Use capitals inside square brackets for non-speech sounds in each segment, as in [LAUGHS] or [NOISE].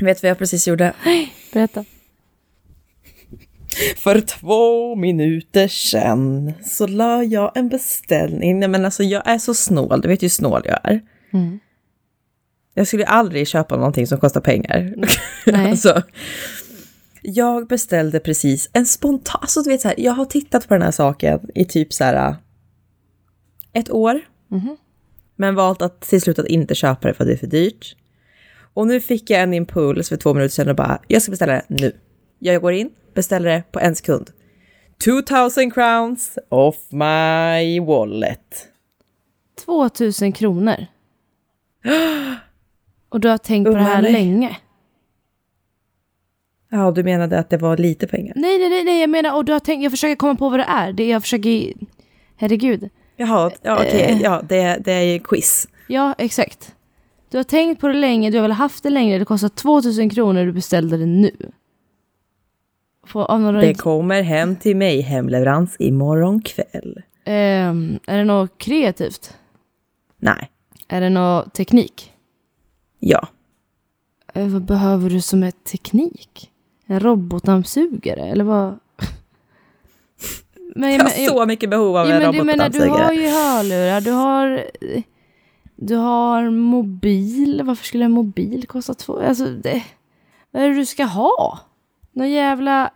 Vet du vad jag precis gjorde? Berätta. För två minuter sedan så la jag en beställning. Nej men alltså jag är så snål, du vet ju hur snål jag är. Mm. Jag skulle aldrig köpa någonting som kostar pengar. Nej. [LAUGHS] alltså, jag beställde precis en spontan, alltså du vet så här, jag har tittat på den här saken i typ så här ett år. Mhm. Men valt att till slut att inte köpa det för att det är för dyrt. Och nu fick jag en impuls för två minuter sedan och bara, jag ska beställa det nu. Jag går in, beställer det på en sekund. 2000 crowns off my wallet. 2000 kronor. [GASPS] Och du har tänkt på det här länge? Ja, du menade att det var lite pengar. Nej, nej, nej, jag menar, och du har tänkt, jag försöker komma på vad det är. Det jag försöker, herregud. Jaha, ja, okej, Eh. ja, det, det är ju quiz. Ja, exakt. Du har tänkt på det länge, du har väl haft det länge, det kostar 2000 kronor, du beställde det nu. På, Det kommer hem till mig, hemleverans imorgon kväll. Ehm, är det något kreativt? Nej, Är det något teknik? ja. Eh, vad behöver du som är teknik? En robotdammsugare, eller vad? [LAUGHS] Men, Jag har så mycket behov av Ja, en men du menar, du har robotdammsugare. ju hörlurar, du har... Du har mobil. Varför skulle en mobil kosta två... Alltså, det, vad är det du ska ha? Någon jävla...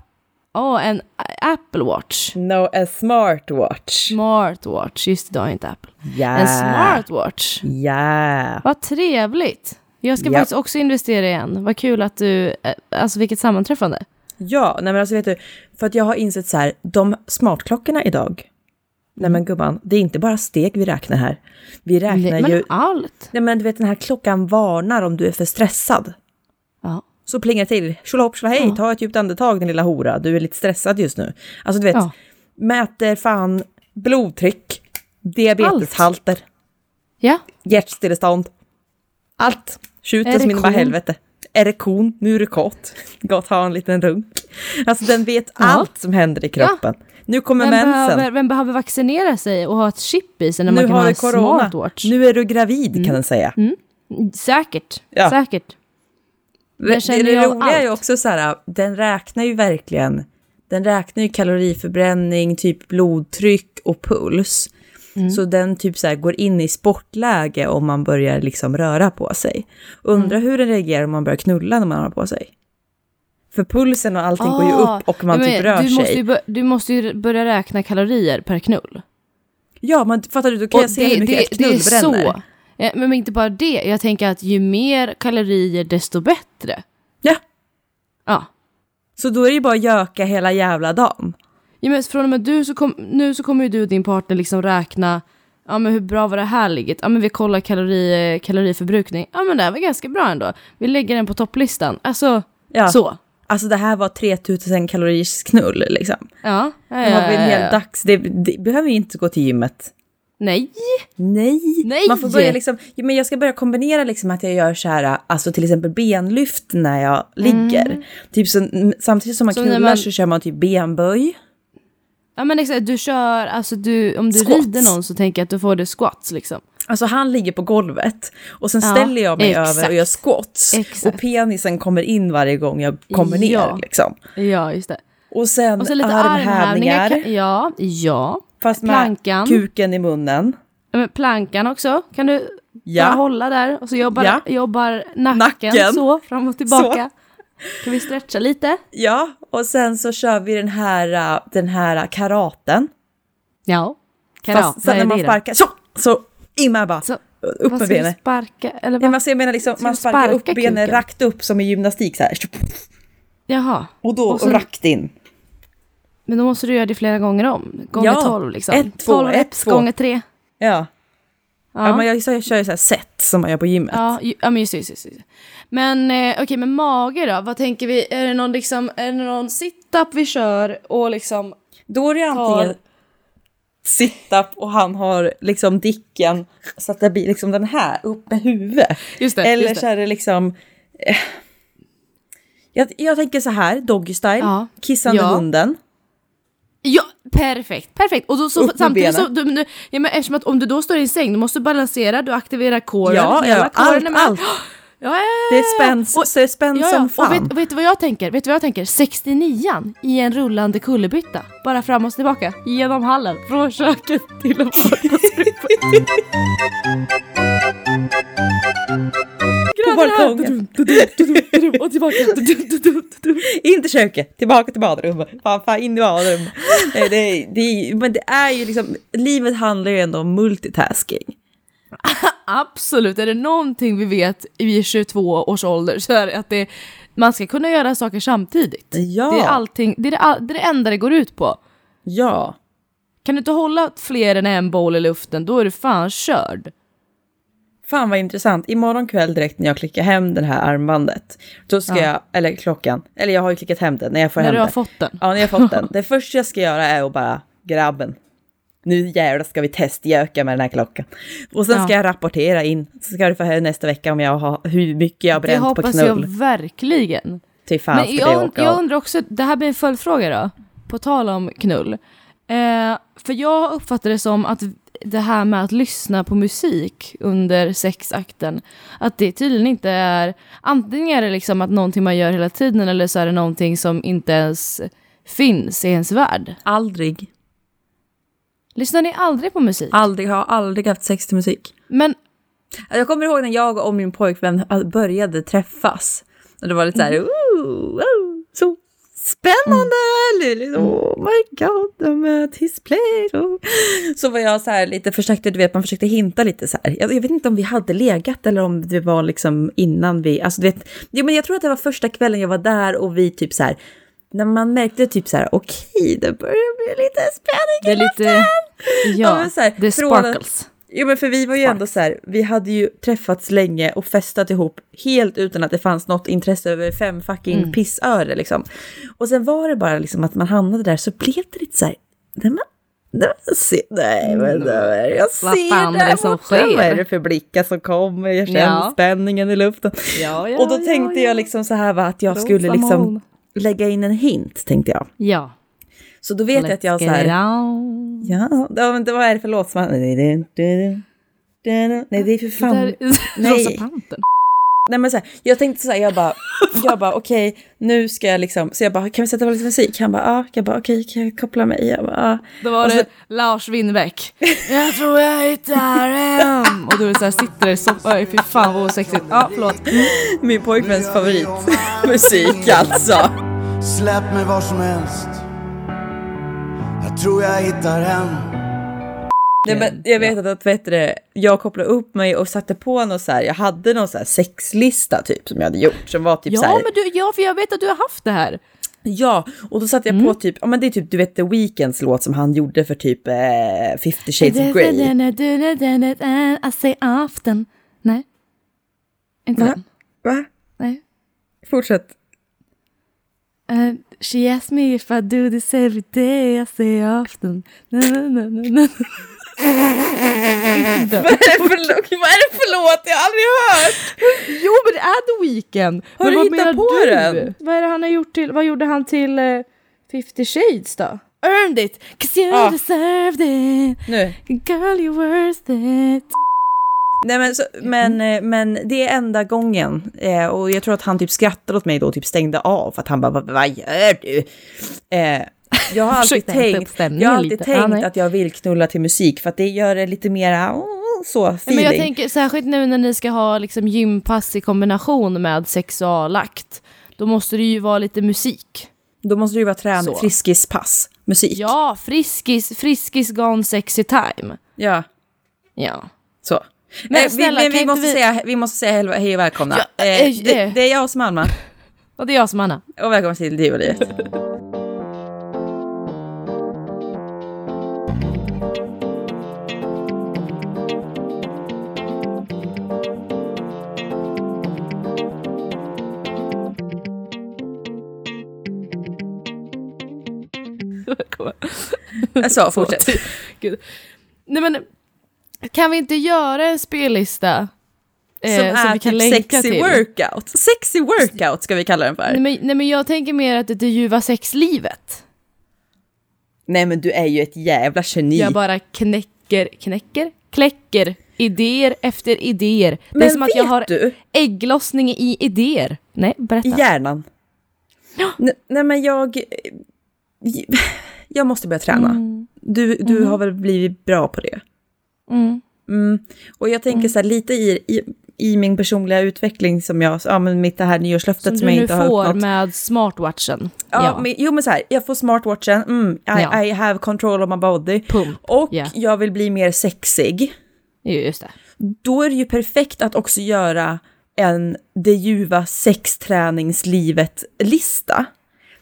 Åh, en Apple Watch. No, a smartwatch. Smartwatch. Just det, inte Apple. Ja. En smartwatch. Ja. Vad trevligt. Jag ska Ja. faktiskt också investera igen. Vad kul att du... eh, Alltså vilket sammanträffande. Ja, nej men alltså vet du, för att jag har insett så här, de smartklockorna idag, nej men gumman, det är inte bara steg vi räknar här. Vi räknar Nej, men ju, allt. nej men du vet den här klockan varnar om du är för stressad. Ja. Så plingar det till, tjolahopp tjolahej, Ja. ta ett djupt andetag din lilla hora, du är lite stressad just nu. Alltså du vet, Ja. mäter fan blodtryck, diabeteshalter, Ja. hjärtstillestånd, allt. Skjuter som in bara helvete. Erektion, nu är du kåt. [LAUGHS] Och ta en liten runk. Alltså den vet Ja. allt som händer i kroppen. Nu kommer Vem mensen. behöver, vem behöver vaccinera sig och ha ett chip i sig när man nu kan har ha en corona. smartwatch? Nu är du gravid kan den säga. Säkert. Ja. Säkert. Det, det, det roliga är ju också så här, den räknar ju verkligen, den räknar ju kaloriförbränning, typ blodtryck och puls. Mm. Så den typ så här går in i sportläge om man börjar liksom röra på sig. Undrar Mm. hur den reagerar om man börjar knulla när man har på sig. För pulsen och allting går ju Ah, upp och man typ rör du Måste ju, sig. bör- du måste ju börja räkna kalorier per knull. Ja, men fattar du, då kan Och jag se hur mycket ett knull det är bränner. så. Ja, Men inte bara det, jag tänker att ju mer kalorier desto bättre. Ja, Ja. så då är det ju bara att göka hela jävla dagen. Ja, men från och med du så kom, nu så kommer ju du och din partner liksom räkna Ja men hur bra var det här ligget? Ja men vi kollar kalori, kaloriförbrukning. Ja men det här var ganska bra ändå. Vi lägger den på topplistan. Alltså, Ja. så. Alltså det här var 3000 kaloriers knull liksom. Ja. ja, Nu har vi en ja, hel ja. dags... Det, det behöver ju inte gå till gymmet. Nej. Nej. Nej. Man får börja liksom... Ja, men jag ska börja kombinera liksom att jag gör så här, alltså till exempel benlyft när jag ligger. Typ så, samtidigt som man Så knullar man- så kör man typ benböj. Ja men exakt, du kör, alltså du, om du Squats. rider någon så tänker jag att du får det squats liksom. Alltså han ligger på golvet och sen Ja, ställer jag mig exakt. över och gör squats. Exakt. Och penisen kommer in varje gång jag kommer ner Ja. liksom. Ja, just det. Och sen, Och så lite armhävningar. armhävningar. Ja, ja. Fast med Plankan. kuken i munnen. Men Plankan också, kan du Ja. hålla där och så jobbar, jobbar nacken, Nacken. så fram och tillbaka. Kan vi stretcha lite? Ja, och sen så kör vi den här, äh, den här karaten. Ja. Fast Karate, sen när man sparkar, så, så in med bara, Så, upp med benet. sparka? Eller Ja, vad? men alltså jag menar liksom, man sparkar upp sparka benen kuken? rakt upp som i gymnastik så här. Jaha. Och då Och så- rakt in. Men då måste du göra det flera gånger om. Gånger Ja. 12 liksom. Ett, två, 12 ett, reps två. gånger 3. Ja. Ja. Ja. men jag, jag kör ju så här set som man gör på gymmet. Ja, ja men just. Just, just. Men eh, okej, men mage då? Vad tänker vi? Är det någon, liksom, är det någon sit-up vi kör och liksom... Då är det Tar- antingen sit-up och han har liksom dicken så att det blir liksom den här upp med huvudet. Just det, Eller just så är det liksom... eh, Jag, jag tänker så här, doggy style, Ja. kissande Ja. hunden. Ja, perfekt, perfekt. Och då, så, Upp med samtidigt så, du, du, ja, men eftersom att om du då står i en säng, du måste balansera, du aktiverar core. Ja, ja, coren allt, med. allt. [GASPS] Ja, ja, ja, Det är ja. spänn, Och- så är spänn Ja, ja. som Och fan. vet, vet du vad jag tänker? Vet du vad jag tänker? 69an i en rullande kullerbytta. Bara fram och tillbaka. Genom hallen. Från köket till vardagsrummet. [LAUGHS] På balkongen. Och tillbaka. Inte köket, tillbaka till badrummet. Fan, fan in i badrummet. Det, det, men det är ju liksom, livet handlar ju ändå om multitasking. Absolut, är det någonting vi vet i 22 års ålder så är det att det, man ska kunna göra saker samtidigt. Ja. Det, är allting, det, är det, det är det enda det går ut på. Ja. Kan du inte hålla fler än en boll i luften, då är du fan körd. Fan vad intressant. Imorgon kväll direkt när jag klickar hem det här armbandet. Då ska Ja. jag, eller klockan, eller jag har ju klickat hem den när jag får När hem du har det. fått den. Ja, när jag har fått den. [LAUGHS] Det första jag ska göra är att bara, grabben, nu jävlar ska vi testgöka med den här klockan. Och sen ska Ja. jag rapportera in. Så ska du få höra nästa vecka om jag har, hur mycket jag har Det bränt på hoppas knull. jag verkligen. Till fan Men ska det jag, åka jag undrar också, det här blir en följdfråga då, på tal om knull. Eh, för jag uppfattar det som att det här med att lyssna på musik under sexakten, att det tydligen inte är, antingen är det liksom att någonting man gör hela tiden eller så är det någonting som inte ens finns i ens värld. Aldrig. Lyssnar ni aldrig på musik? Aldrig, har aldrig haft sex till musik. Men Jag kommer ihåg när jag och min pojkvän började träffas. Och det var lite så här, ooh, wow, så spännande! Liksom, oh my god, de är his place. Oh. Så var jag så här lite, försökte, du vet, man försökte hinta lite så här. Jag, jag vet inte om vi hade legat eller om det var liksom innan vi, alltså du vet, ja, men jag tror att det var första kvällen jag var där och vi typ så här, när man märkte typ så här, okej, det börjar bli lite spänning i lite, ja, så här, det sparkles. Jo men för vi var ju ändå så här, vi hade ju träffats länge och festat ihop helt utan att det fanns något intresse över fem fucking Mm. pissöre liksom. Och sen var det bara liksom att man hamnade där så blev det lite så här, nej men, nej, se, nej men det är- jag Mm. Vad ser fan är där det som borta, sker? vad är det för blickar som kommer, jag känner Ja. spänningen i luften. Ja, ja, och då tänkte ja. jag liksom så här va, att jag Rosa skulle liksom moln. lägga in en hint tänkte jag. Ja. Så då vet jag att jag så Let's här. Ja, det vad är det för låt som man... Nej, det är för fan... Det där, [LAUGHS] Nej. Rosa Pantern. Nej, men så här, jag tänkte så här, jag bara, jag bara okej, nu ska jag liksom... Så jag bara, kan vi sätta på lite musik? Han bara, ja. Jag bara, okej, kan jag koppla mig? Jag bara, ja. Då var så- det Lars Winnerbäck. Jag tror jag hittar hem. Och du så här, sitter där i soffan. Fy fan vad osexigt. Ja, förlåt. Min pojkväns favoritmusik alltså. Släpp mig var som helst tror jag hittar hem Nej, men jag vet att, att vet du, det, jag kopplade upp mig och satte på något så här, jag hade någon så här sexlista typ som jag hade gjort som var typ så Ja, här, men du, ja, för jag vet att du har haft det här. Ja, och då satte jag på typ, ja men det är typ du vet The Weeknds låt som han gjorde för typ eh, 50 shades of Grey. I say often. Nej. Inte Va? den. Va? Nej. Fortsätt. Uh, she asked me if I do this every day, I say often. Na, na, na, na. [LAUGHS] Vad är, det för, vad är det för låt? Jag har aldrig hört! Jo men det är The Weeknd! Har men du vad hittat på du? den? Vad är det han har gjort till, vad gjorde han till uh, 50 shades då? Earned it, 'cause you Ja. deserved it Nu. Girl you worth it Nej men, så, men, eh, men det är enda gången. Eh, och jag tror att han typ skrattade åt mig då och typ stängde av. För att han bara, vad, gör du? Eh, jag har [LAUGHS] alltid tänkt, jag har alltid lite. tänkt nej. att jag vill knulla till musik. För att det gör det lite mera oh, så feeling. Men jag tänker särskilt nu när ni ska ha liksom gympass i kombination med sexualakt Då måste det ju vara lite musik Då måste det ju vara trän, Så. friskispass, musik. Ja, friskis, friskis gone sexy time ja. Ja Så. Men Eh, snälla, vi, men vi, måste vi- Säga, vi måste säga hej, hej och välkomna. Ja, eh, eh, det, det är jag som är Alma. Och det är jag som Anna Och välkommen till Divolivet. [LAUGHS] Så, fortsätt. [LAUGHS] Gud. Nej men, kan vi inte göra en spellista? eh, Som är vi kan typ länka sexy till? workout. Sexy workout ska vi kalla den för. Nej men, nej men jag tänker mer att det ljuva sexlivet. Nej men du är ju ett jävla geni. Jag bara knäcker, knäcker, kläcker idéer efter idéer. Det är Men som att jag har du? ägglossning i idéer. Nej, berätta. I hjärnan. N- nej men jag... [LAUGHS] Jag måste börja träna. Du, du har väl blivit bra på det? Mm. Mm. Och jag tänker så här lite i, i, i min personliga utveckling som jag, ja men mitt det här nyårslöftet Som som, du jag nu inte har får uppnått. med smartwatchen. Ja, Men, jo men så här, jag får smartwatchen, mm, I, Ja. I have control of my body. Pump. Och Ja. jag vill bli mer sexig. Just det. Då är det ju perfekt att också göra en det ljuva sexträningslivet-lista.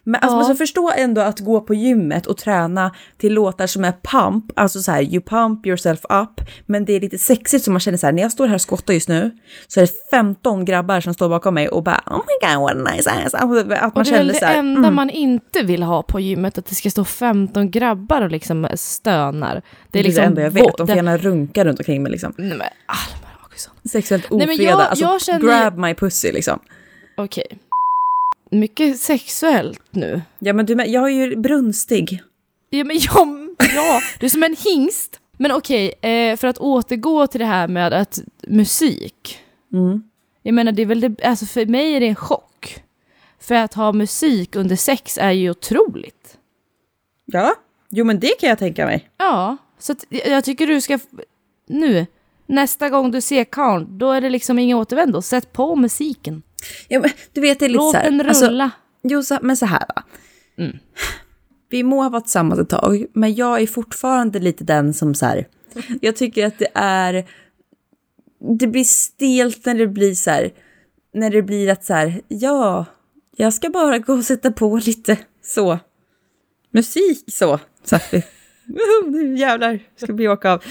Men alltså, Ja. ska förstå ändå att gå på gymmet och träna till låtar som är pump, alltså så här you pump yourself up, men det är lite sexigt så man känner så här, när jag står här och skottar just nu så är det 15 grabbar som står bakom mig och bara oh my god what a nice ass. Alltså, Att man Och det är väl det så här, enda mm, man inte vill ha på gymmet, att det ska stå 15 grabbar och liksom stönar. Det är liksom... det enda jag vet, de får det- gärna runka runt omkring mig liksom. Nej men Augustsson. Sexuellt Nej, men ofredad, jag- alltså jag känner- grab my pussy liksom. Okej. Mycket sexuellt nu. Ja men du, jag är ju brunstig. Ja men jag, ja, du är som en hingst. Men okej, eh, för att återgå till det här med att musik. Mm. Jag menar det är väl det, alltså för mig är det en chock. För att ha musik under sex är ju otroligt. Ja, jo men det kan jag tänka mig. Ja, så att jag tycker du ska, nu, nästa gång du ser karln, då är det liksom ingen återvändo. Sätt på musiken. Ja, men, du vet, det är lite Låt så här, den alltså, rulla. jo, så, men så här va. Mm. Vi må ha varit tillsammans ett tag, men jag är fortfarande lite den som så här, [LAUGHS] jag tycker att det är, det blir stelt när det blir så här, när det blir att så här, ja, jag ska bara gå och sätta på lite så, musik så, så Woho, [LAUGHS] nu jävlar ska vi åka av.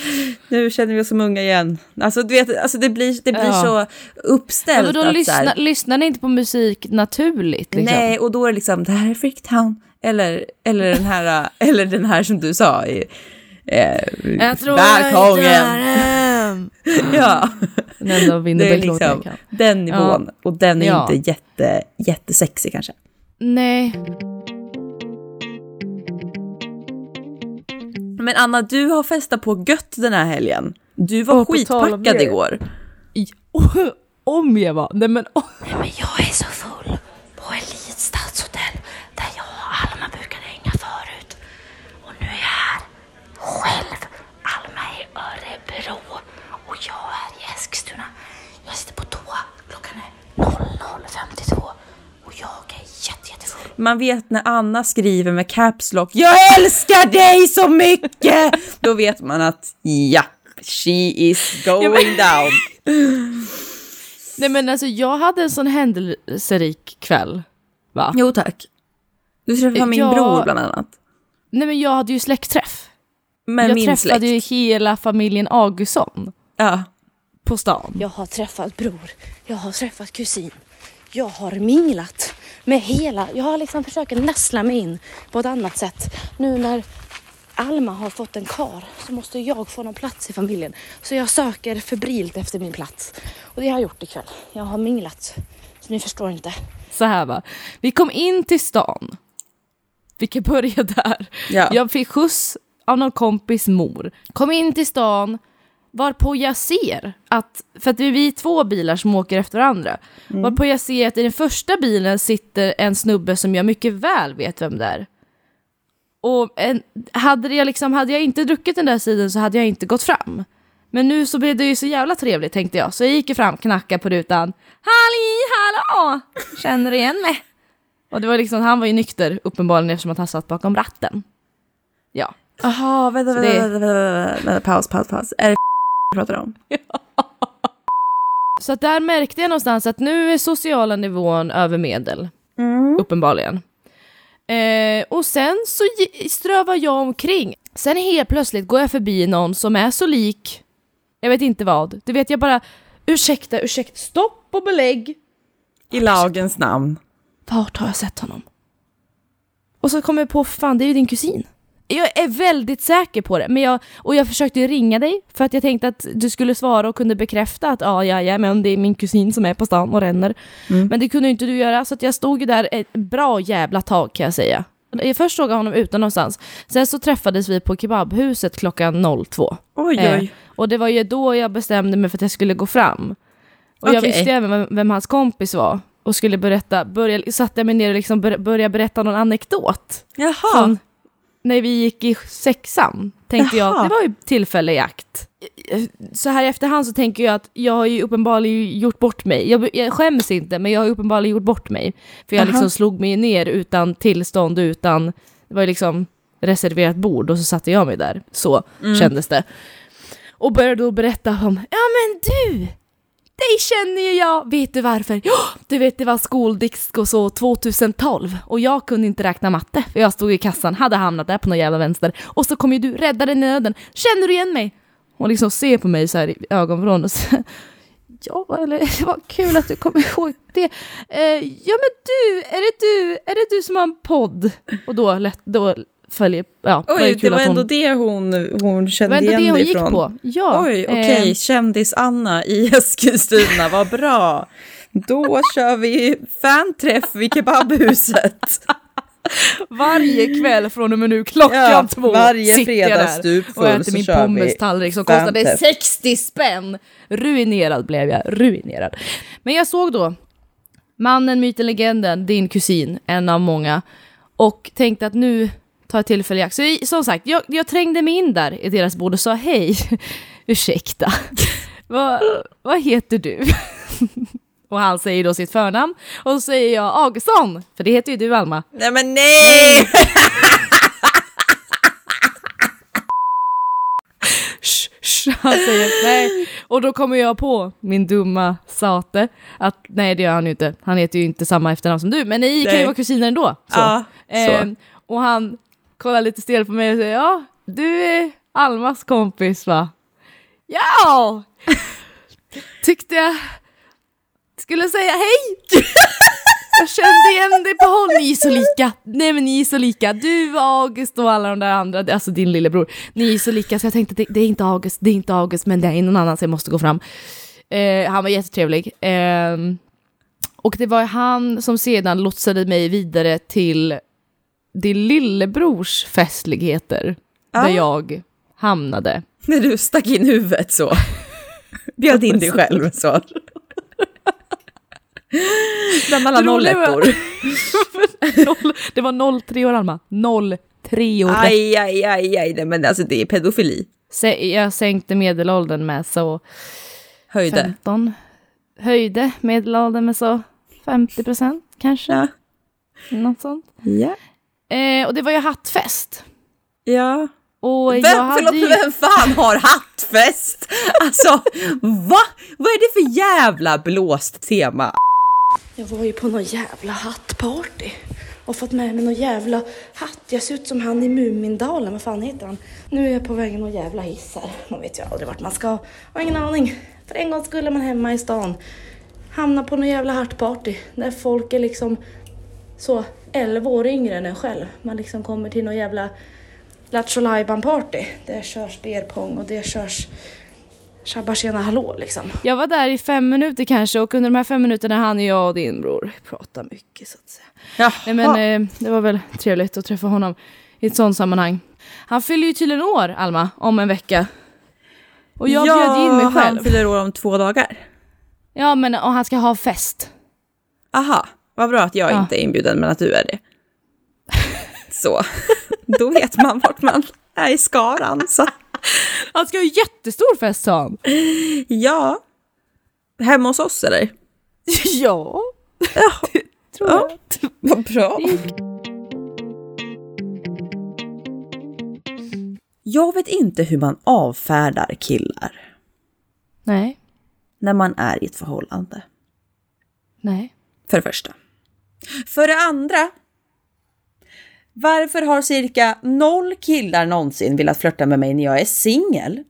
Nu känner vi oss som unga igen. Alltså, du vet, alltså det blir, det blir Ja. så uppställt. Ja, då lyssna, lyssnar ni inte på musik naturligt? Liksom? Nej, och då är det liksom, det här är Freaktown. Eller, eller, den här, [LAUGHS] eller den här som du sa. i, Eh, Jag tror balkongen. jag. [LAUGHS] Ja, Den enda det är liksom den nivån. Och den är Ja. inte jätte, jättesexig kanske. Nej, Men Anna, du har festat på gött den här helgen. Du var skitpackad igår. I- [LAUGHS] om jag var. Nej men oh. Men jag är så full på Elit stadshotell där jag och Alma brukade hänga förut. Och nu är jag här själv. Alma är i Örebro och jag är i Eskilstuna. Jag sitter på toa. Klockan är 00.52 och jag är jätte, jättefull. Man vet när Anna skriver med caps lock, jag [LAUGHS] älskar dig så mycket! Då vet man att ja, she is [LAUGHS] going down. Nej men alltså jag hade en sån händelserik kväll. Va? Jo tack. Du träffade min Ja. bror bland annat. Nej men jag hade ju släktträff. Men jag min träffade släkt. ju hela familjen Augustsson Ja. på stan. Jag har träffat bror, jag har träffat kusin. Jag har minglat med hela, jag har liksom försökt näsla mig in på ett annat sätt. Nu när Alma har fått en kar så måste jag få någon plats i familjen. Så jag söker febrilt efter min plats. Och det har jag gjort ikväll. Jag har minglat. Så ni förstår inte. Så här va. Vi kom in till stan. Vi kan börja där. Ja. Jag fick skjuts av någon kompis mor. Kom in till stan, varpå jag ser att, för att det är vi två bilar som åker efter varandra, varpå jag ser att i den första bilen sitter en snubbe som jag mycket väl vet vem det är. Och en, hade, jag liksom, hade jag inte druckit den där sidan så hade jag inte gått fram. Men nu så blev det ju så jävla trevligt tänkte jag, så jag gick ju fram, knackade på rutan. Halli hallå! Känner du igen mig? Och det var liksom, han var ju nykter uppenbarligen eftersom att han satt bakom ratten. Ja. Jaha, vänta, vänta, vänta, vänta, vänta, paus, paus, paus. Är det pratar om? [LAUGHS] Så att där märkte jag någonstans att nu är sociala nivån över medel. Uppenbarligen. Eh, och sen så strövar jag omkring. Sen helt plötsligt går jag förbi någon som är så lik, jag vet inte vad. Du vet jag bara, ursäkta, ursäkta, stopp och belägg. I lagens namn. Vart har jag sett honom? Och så kommer jag på, fan det är ju din kusin. Jag är väldigt säker på det, men jag, och jag försökte ringa dig för att jag tänkte att du skulle svara och kunde bekräfta att ja, ja, ja men det är min kusin som är på stan och ränner. Men det kunde inte du göra, så jag stod ju där ett bra jävla tag kan jag säga. Jag först såg jag honom utan någonstans, sen så träffades vi på kebabhuset klockan 02. Oj, Eh, oj. Och det var ju då jag bestämde mig för att jag skulle gå fram. Och jag Okej. visste även vem, vem hans kompis var. Och skulle berätta, börja, satte jag mig ner och liksom bör, började berätta någon anekdot. Jaha. Från när vi gick i sexan, tänkte Jaha. jag, det var ju tillfälle i akt. Så här i efterhand så tänker jag att jag har ju uppenbarligen gjort bort mig. Jag, jag skäms inte, men jag har uppenbarligen gjort bort mig. För jag Aha. liksom slog mig ner utan tillstånd, utan, det var ju liksom reserverat bord och så satte jag mig där. Så kändes det. Och började då berätta om, ja men du, dig känner ju jag, vet du varför? Ja, du vet det var skoldisco så 2012 och jag kunde inte räkna matte för jag stod i kassan, hade hamnat där på någon jävla vänster och så kom ju du, räddade nöden, känner du igen mig? Hon liksom ser på mig så här i ögonvrån och så [LAUGHS] Ja, eller vad kul att du kommer ihåg det. Eh, ja men du, är det du, är det du som har en podd? Och då, lätt, då följer, ja, var Oj, ju det kul var hon, ändå det hon, hon det kände var igen det hon gick på. Ja, Oj, okej. eh, Kändis-Anna i [LAUGHS] Eskilstuna, vad bra. Då kör vi fanträff vid kebabhuset. [LAUGHS] Varje kväll från och med nu klockan Ja, två varje sitter jag där och äter min pommestallrik som kostade Fantef. 60 spänn. Ruinerad blev jag, ruinerad. Men jag såg då mannen, myten, legenden, din kusin, en av många och tänkte att nu tar jag tillfälle i akt. Så i- som sagt, jag, jag trängde mig in där i deras bord och sa hej, [LAUGHS] ursäkta, [LAUGHS] vad, vad heter du? [LAUGHS] Och han säger då sitt förnamn och så säger jag Augustsson, för det heter ju du Alma. Nej men nej! Sh, sh, han säger nej. Och då kommer jag på min dumma sate att nej det gör han ju inte. Han heter ju inte samma efternamn som du, men ni kan ju Nej. vara kusiner ändå. Så. Ja, så. Ehm, och han kollar lite stel på mig och säger ja, du är Almas kompis va? Ja! Tyckte jag skulle säga hej. Jag kände igen dig på håll, ni är så lika. Nej men ni är så lika. Du, August och alla de där andra, alltså din lillebror. Ni är så lika så jag tänkte det, det är inte August, det är inte August men det är någon annan så jag måste gå fram. Eh, han var jättetrevlig. Eh, och det var han som sedan lotsade mig vidare till din lillebrors festligheter. Ja. Där jag hamnade. När du stack in huvudet så. Bjöd in dig själv så. Bland alla Det roliga [LAUGHS] var- nollettor. Noll- det var 03 år Alma. 03 år. Aj, aj, aj, aj. Nej, men alltså det är pedofili. Jag sänkte medelåldern med så Höjde. 15. Höjde medelåldern med så 50 procent kanske. Ja. Något sånt. Ja. Eh, och det var ju hattfest. ja. Och jag Vem, hade förlåt, ju... vem fan har hattfest? Alltså, va? Vad är det för jävla blåst tema? Jag var ju på någon jävla hattparty och fått med mig någon jävla hatt. Jag ser ut som han i Mumindalen, vad fan heter han? Nu är jag på väg någon jävla hiss här. Man vet ju aldrig vart man ska. Jag har ingen aning. För en gång skulle man hemma i stan hamna på någon jävla hattparty där folk är liksom så 11 år yngre än en själv. Man liksom kommer till någon jävla Lattjo party Det körs beerpong och det körs Tjabba tjena hallå liksom. Jag var där i fem minuter kanske och under de här fem minuterna hann jag och din bror prata mycket så att säga. Jaha. Nej men eh, det var väl trevligt att träffa honom i ett sånt sammanhang. Han fyller ju tydligen år, Alma, om en vecka. Och jag bjöd in mig han själv. fyller år om två dagar. Ja men och han ska ha fest. Aha, vad bra att jag Ja. inte är inbjuden men att du är det. [LAUGHS] Så, då vet man vart man är i skaran. Så. Han ska ha jättestor fest sa han. Ja, hemma hos oss eller? [LAUGHS] ja, Ja, [LAUGHS] tror Ja. jag. vad bra. Jag vet inte hur man avfärdar killar Nej, när man är i ett förhållande. nej. För det första. För det andra. Varför har cirka noll killar någonsin velat flirta med mig när jag är singel?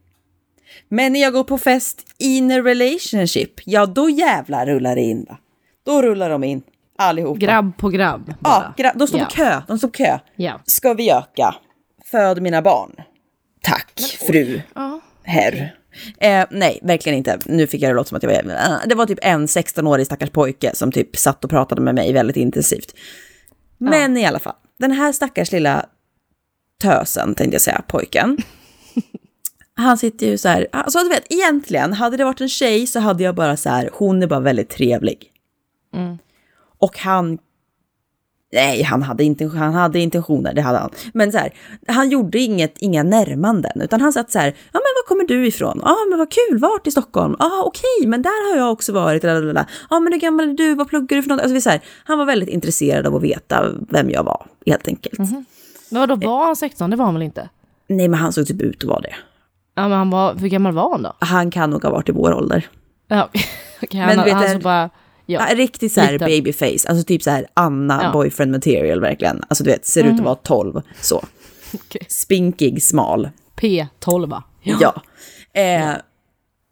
Men när jag går på fest in a relationship, ja då jävlar rullar det in va. Då rullar de in allihopa. Grabb på grabb. Ja, bara. gra- de står Ja. på kö, de står på kö. Ja. Ska vi öka? Föd mina barn. Tack, fru, ja. herr. Eh, nej, verkligen inte. Nu fick jag det låta som att jag var... eh, Det var typ en 16-årig stackars pojke som typ satt och pratade med mig väldigt intensivt. Men i alla fall, den här stackars lilla tösen, tänkte jag säga, pojken. [LAUGHS] han sitter ju så här, alltså du vet, egentligen, hade det varit en tjej så hade jag bara så här, hon är bara väldigt trevlig. Mm. Och han, nej, han hade, inte, han hade intentioner, det hade han. Men så här, han gjorde inget, inga närmanden, utan han satt så här, ja men var kommer du ifrån? Ja men vad kul, vart i Stockholm? Ja okej, men där har jag också varit. Ja men hur gammal är du, vad pluggar du för något? Alltså, vi så här, han var väldigt intresserad av att veta vem jag var, helt enkelt. Men vadå, var han 16? Det var han väl inte? Nej men han såg typ ut att vara det. Ja, men han var, hur gammal var han då? Han kan nog ha varit i vår ålder. Ja, [LAUGHS] Men han, vet han du- så bara, ja. Ja, riktigt så här babyface, alltså typ så här Anna Ja. boyfriend material verkligen. Alltså du vet, ser ut att vara 12 så. [LAUGHS] Okej. Spinkig, smal. P12 va? Ja. Eh,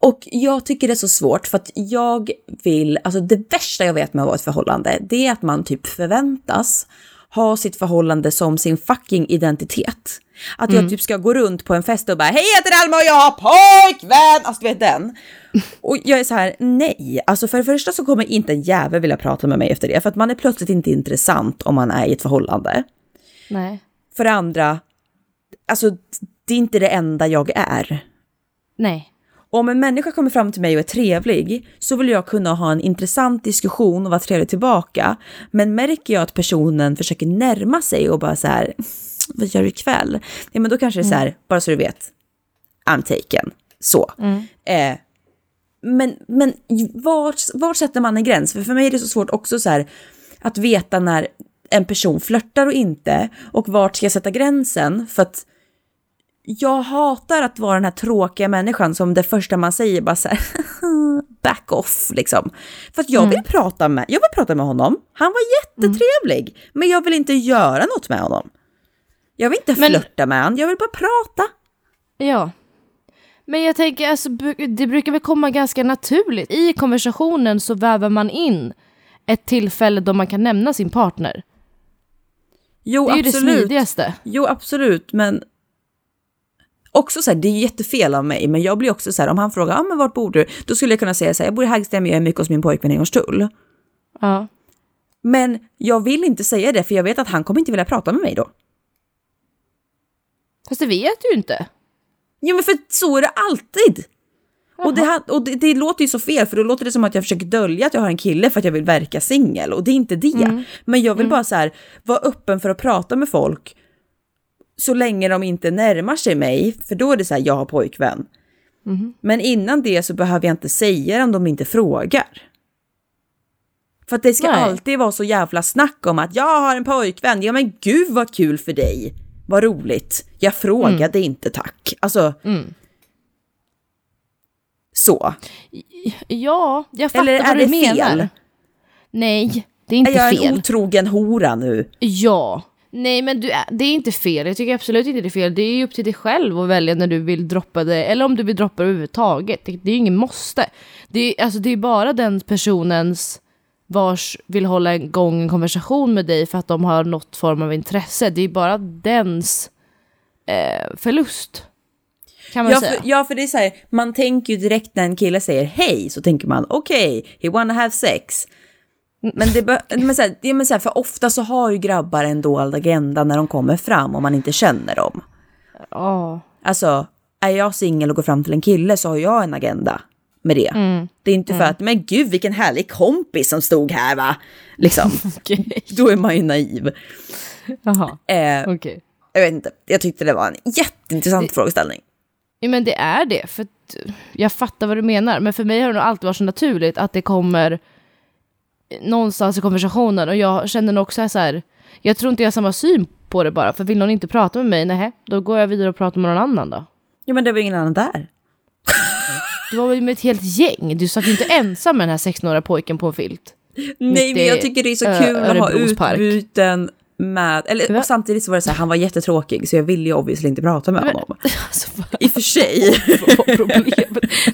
och jag tycker det är så svårt för att jag vill, alltså det värsta jag vet med att vara i ett förhållande, det är att man typ förväntas ha sitt förhållande som sin fucking identitet. Att jag typ ska gå runt på en fest och bara hej jag heter Alma och jag har pojkvän! Alltså du vet den. [LAUGHS] Och jag är så här, nej. Alltså för det första så kommer inte en jävel vilja prata med mig efter det, för att man är plötsligt inte intressant om man är i ett förhållande. Nej. För det andra, alltså det är inte det enda jag är. Nej. Om en människa kommer fram till mig och är trevlig så vill jag kunna ha en intressant diskussion och vara trevlig tillbaka. Men märker jag att personen försöker närma sig och bara så här, vad gör du ikväll? Ja, men då kanske det är så här, bara så du vet, I'm taken. Så. Eh, men men vart, vart sätter man en gräns? För för mig är det så svårt också så här att veta när en person flörtar och inte och vart ska jag sätta gränsen? För att jag hatar att vara den här tråkiga människan som det första man säger bara så här, [LAUGHS] back off liksom. För att jag vill prata med, jag vill prata med honom. Han var jättetrevlig, men jag vill inte göra något med honom. Jag vill inte Men- flörta med honom, jag vill bara prata. Ja. Men jag tänker, alltså, det brukar väl komma ganska naturligt. I konversationen så väver man in ett tillfälle då man kan nämna sin partner. Jo, Det är ju det absolut. smidigaste. Jo, absolut, men också så här, det är jättefel av mig, men jag blir också så här, om han frågar, ja ah, men vart bor du? Då skulle jag kunna säga så här, jag bor i Hägersten, jag är mycket hos min pojkvän i Hornstull. Ja. Men jag vill inte säga det, för jag vet att han kommer inte vilja prata med mig då. Fast det vet du ju inte. Jo men för så är det alltid! Och, det, och det, det låter ju så fel för då låter det som att jag försöker dölja att jag har en kille för att jag vill verka singel och det är inte det. Men jag vill bara så här vara öppen för att prata med folk så länge de inte närmar sig mig för då är det så här jag har pojkvän. Men innan det så behöver jag inte säga det om de inte frågar. För att det ska Nej. alltid vara så jävla snack om att jag har en pojkvän. Ja men gud vad kul för dig. Vad roligt. Jag frågade inte tack. Alltså. Så. Ja, jag fattar Eller är vad det du menar. fel? Nej, det är inte Är jag fel. en otrogen hora nu? Ja. Nej men du, det är inte fel, jag tycker absolut inte det är fel. Det är ju upp till dig själv att välja när du vill droppa det, eller om du vill droppa det överhuvudtaget. Det, det är ju ingen måste. Det är, alltså, det är bara den personens vars vill hålla igång en konversation med dig för att de har något form av intresse. Det är bara dens eh, förlust. Kan man Ja säga. för, ja, för det är så här, man tänker ju direkt när en kille säger hej så tänker man okej, he wanna have sex. Men, det men, så här, det, men så här, för ofta så har ju grabbar en dold agenda när de kommer fram om man inte känner dem. Ja. Alltså, är jag singel och går fram till en kille så har jag en agenda med det. Det är inte för att, men gud vilken härlig kompis som stod här va? Liksom, [LAUGHS] Okej. då är man ju naiv. Jaha, Eh, okej. jag vet inte, jag tyckte det var en jätteintressant frågeställning. Ja, men det är det. För jag fattar vad du menar. Men för mig har det nog alltid varit så naturligt att det kommer någonstans i konversationen. Och jag känner också så här. Jag tror inte jag har samma syn på det bara. För vill någon inte prata med mig, nej, då går jag vidare och pratar med någon annan då. Ja men det var ingen annan där. [LAUGHS] Du var ju med ett helt gäng. Du satt ju inte ensam med den här 16-åriga pojken på en filt. Nej men jag tycker det är så kul att ha utbyten med, eller och samtidigt så var det så här, han var jättetråkig så jag ville ju obviously inte prata med Men- honom. [LAUGHS] Alltså, I och för sig.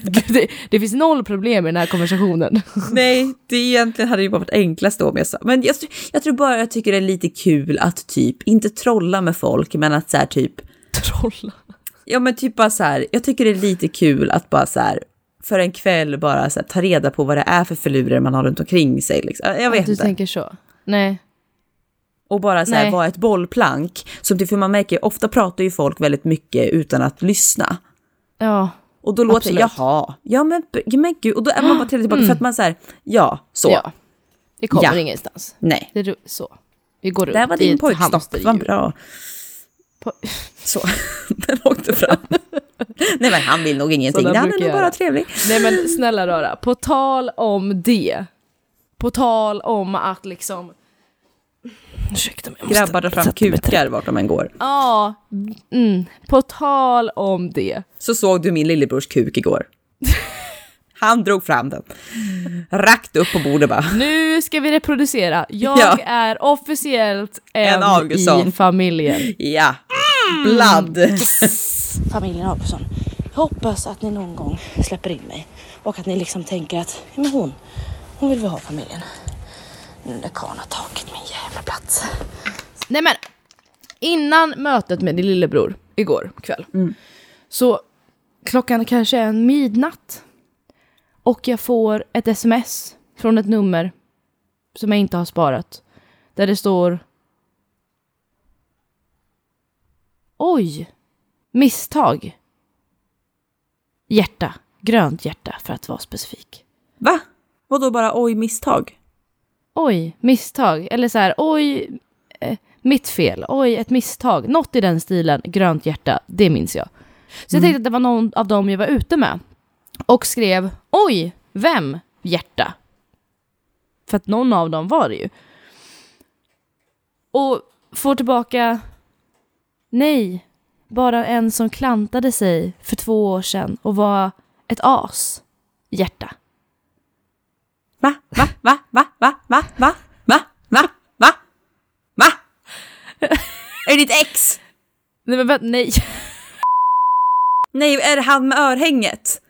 Gud, det, det finns noll problem i den här konversationen. [LAUGHS] Nej, det egentligen hade ju bara varit enklast då om jag sa. Men jag, jag tror bara jag tycker det är lite kul att typ, inte trolla med folk, men att så här typ, Trolla. ja men typ bara så här, jag tycker det är lite kul att bara så här, för en kväll bara så här, ta reda på vad det är för filurer man har runt omkring sig. Liksom. Jag vet Du inte. tänker så? Nej. Och bara så här, vara ett bollplank. Som typ, för man märker, ofta pratar ju folk väldigt mycket utan att lyssna. Ja. Och då låter det, jaha, ja men, men gud, och då är man bara till tillbaka för att man säger ja, så, ja. Vi kommer Ja. ingenstans. nej. Det är så. Vi går runt Där var din pojkstopp, vad bra. Po- [LAUGHS] Så, [LAUGHS] den åkte fram. [LAUGHS] nej men han vill nog ingenting, han är nog bara trevlig. Nej men snälla rara, på tal om det. På tal om att liksom... Ursäkta mig, jag måste Grabbar drar fram sätta mig till- kukar vart de än går. Ja, mm, på tal om det. Så såg du min lillebrors kuk igår. [LAUGHS] Han drog fram den. Rakt upp på bordet bara. Nu ska vi reproducera. Jag Ja. är officiellt en, En Augustsson. i familjen. Ja, blood. [LAUGHS] familjen Augustsson. Jag hoppas att ni någon gång släpper in mig och att ni liksom tänker att men hon, hon vill vi ha familjen. Nu när karln har tagit min jävla plats. Nej men, innan mötet med din lillebror igår kväll. Så klockan kanske är en midnatt. Och jag får ett sms från ett nummer som jag inte har sparat. Där det står Oj! Misstag. Hjärta. Grönt hjärta för att vara specifik. Va? Vadå bara oj misstag? Oj, misstag. Eller så här, oj, eh, mitt fel. Oj, ett misstag. Något i den stilen, grönt hjärta, det minns jag. Så jag tänkte att det var någon av dem jag var ute med. Och skrev, oj, vem? Hjärta. För att någon av dem var det ju. Och får tillbaka, nej, bara en som klantade sig för två år sedan och var ett as. Hjärta. Va? Va? Va? Va? Va? Va? Va? Va? Va? Va? Va? Är det ditt ex? Nej men vänta, nej. Nej, är det han med örhänget?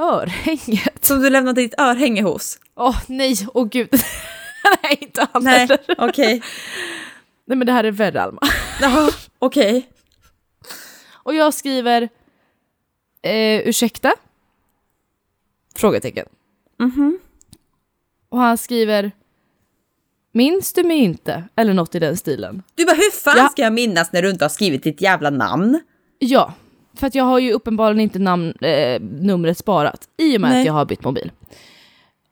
Örhänget. Som du lämnade ditt örhänge hos? Åh nej, åh gud. nej, inte han Nej, okej. Nej men det här är värre Alma. Jaha, okej. Och jag skriver eh, ursäkta? Frågetecken. Mhm. Och han skriver Minns du mig inte? Eller något i den stilen. Du bara, hur fan Ja. ska jag minnas när du inte har skrivit ditt jävla namn? Ja, för att jag har ju uppenbarligen inte namn, eh, numret sparat i och med Nej. att jag har bytt mobil.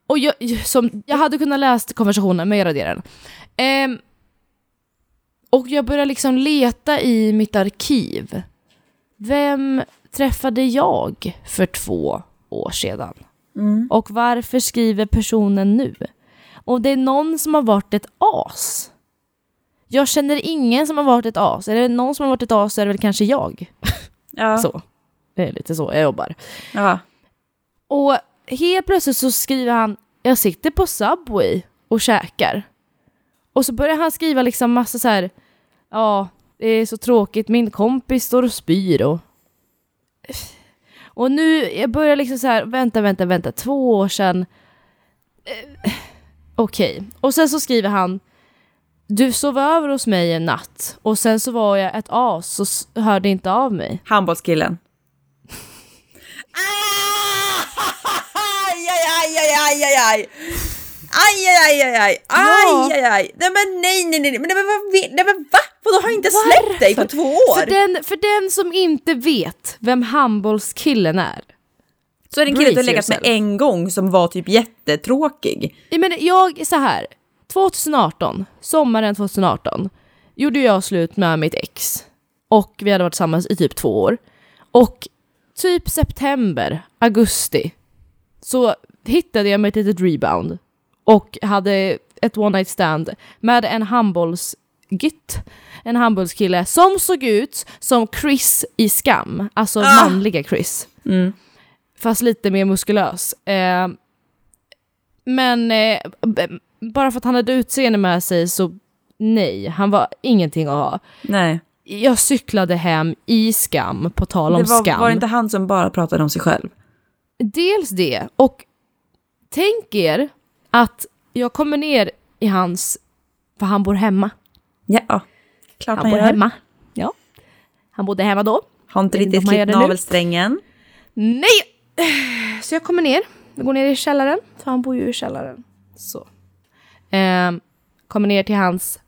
Och jag, som, jag hade kunnat läst konversationen, men jag raderar den. Ehm, och jag börjar liksom leta i mitt arkiv. Vem träffade jag för två år sedan? Och varför skriver personen nu? Och det är någon som har varit ett as. Jag känner ingen som har varit ett as. Är det någon som har varit ett as så är det väl kanske jag. [LAUGHS] Ja. Så. Det är lite så jag jobbar. ja. Och helt plötsligt så skriver han, jag sitter på Subway och käkar. Och så börjar han skriva liksom massa så här, ja, det är så tråkigt, min kompis står och spyr och... Och nu, jag börjar liksom så här, vänta, vänta, vänta, två år sedan. Eh, Okej. Och sen så skriver han, du sov över hos mig en natt och sen så var jag ett as och hörde inte av mig. Handbollskillen. [LAUGHS] Aj, aj, aj, aj, aj, aj, aj. Aj, aj, aj, aj, aj, aj. Nej men nej, nej, nej, men, nej, men, vad nej, men va? Vadå har jag inte släppt dig på två år? För den, för den som inte vet vem handbollskillen är. Så är det en kille du har legat med en gång som var typ jättetråkig. Jag, menar, jag, så här, 2018, sommaren 2018, gjorde jag slut med mitt ex. Och vi hade varit tillsammans i typ två år. Och typ september, augusti, så hittade jag mig ett litet rebound. Och hade ett one night stand med en handbollsgytt. En handbollskille som såg ut som Chris i Skam. Alltså Ah. manliga Chris. Mm. Fast lite mer muskulös. Eh, men eh, bara för att han hade utseende med sig så nej, han var ingenting att ha. Nej, Jag cyklade hem i skam, på tal om det var, skam. var det inte han som bara pratade om sig själv? Dels det, och tänk er att jag kommer ner i hans, för han bor hemma. Ja, klart Han han bor gör. hemma. Ja. Han bodde hemma då. Har inte riktigt klippt nu. navelsträngen. Nej! Så jag kommer ner. Jag går ner i källaren, för han bor ju i källaren. Så. Ehm, kommer ner till hans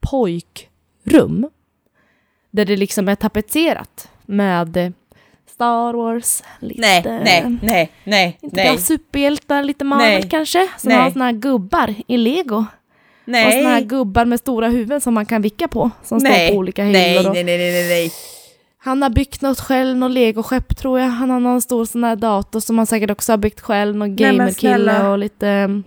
pojkrum. Där det liksom är tapetserat med eh, Star Wars, lite... Nej, nej, nej, nej, Inte nej, bara superhjältar, lite Marvel Nej. kanske. Som Nej. har såna här gubbar i lego. Och såna här nej, gubbar med stora huvuden som man kan vicka på. Som står nej, på olika nej, hyllor. nej, nej, nej, nej, nej. Han har byggt något själv, något legoskepp tror jag. Han har någon stor sån här dator som han säkert också har byggt själv. Någon Nej, gamerkille och lite...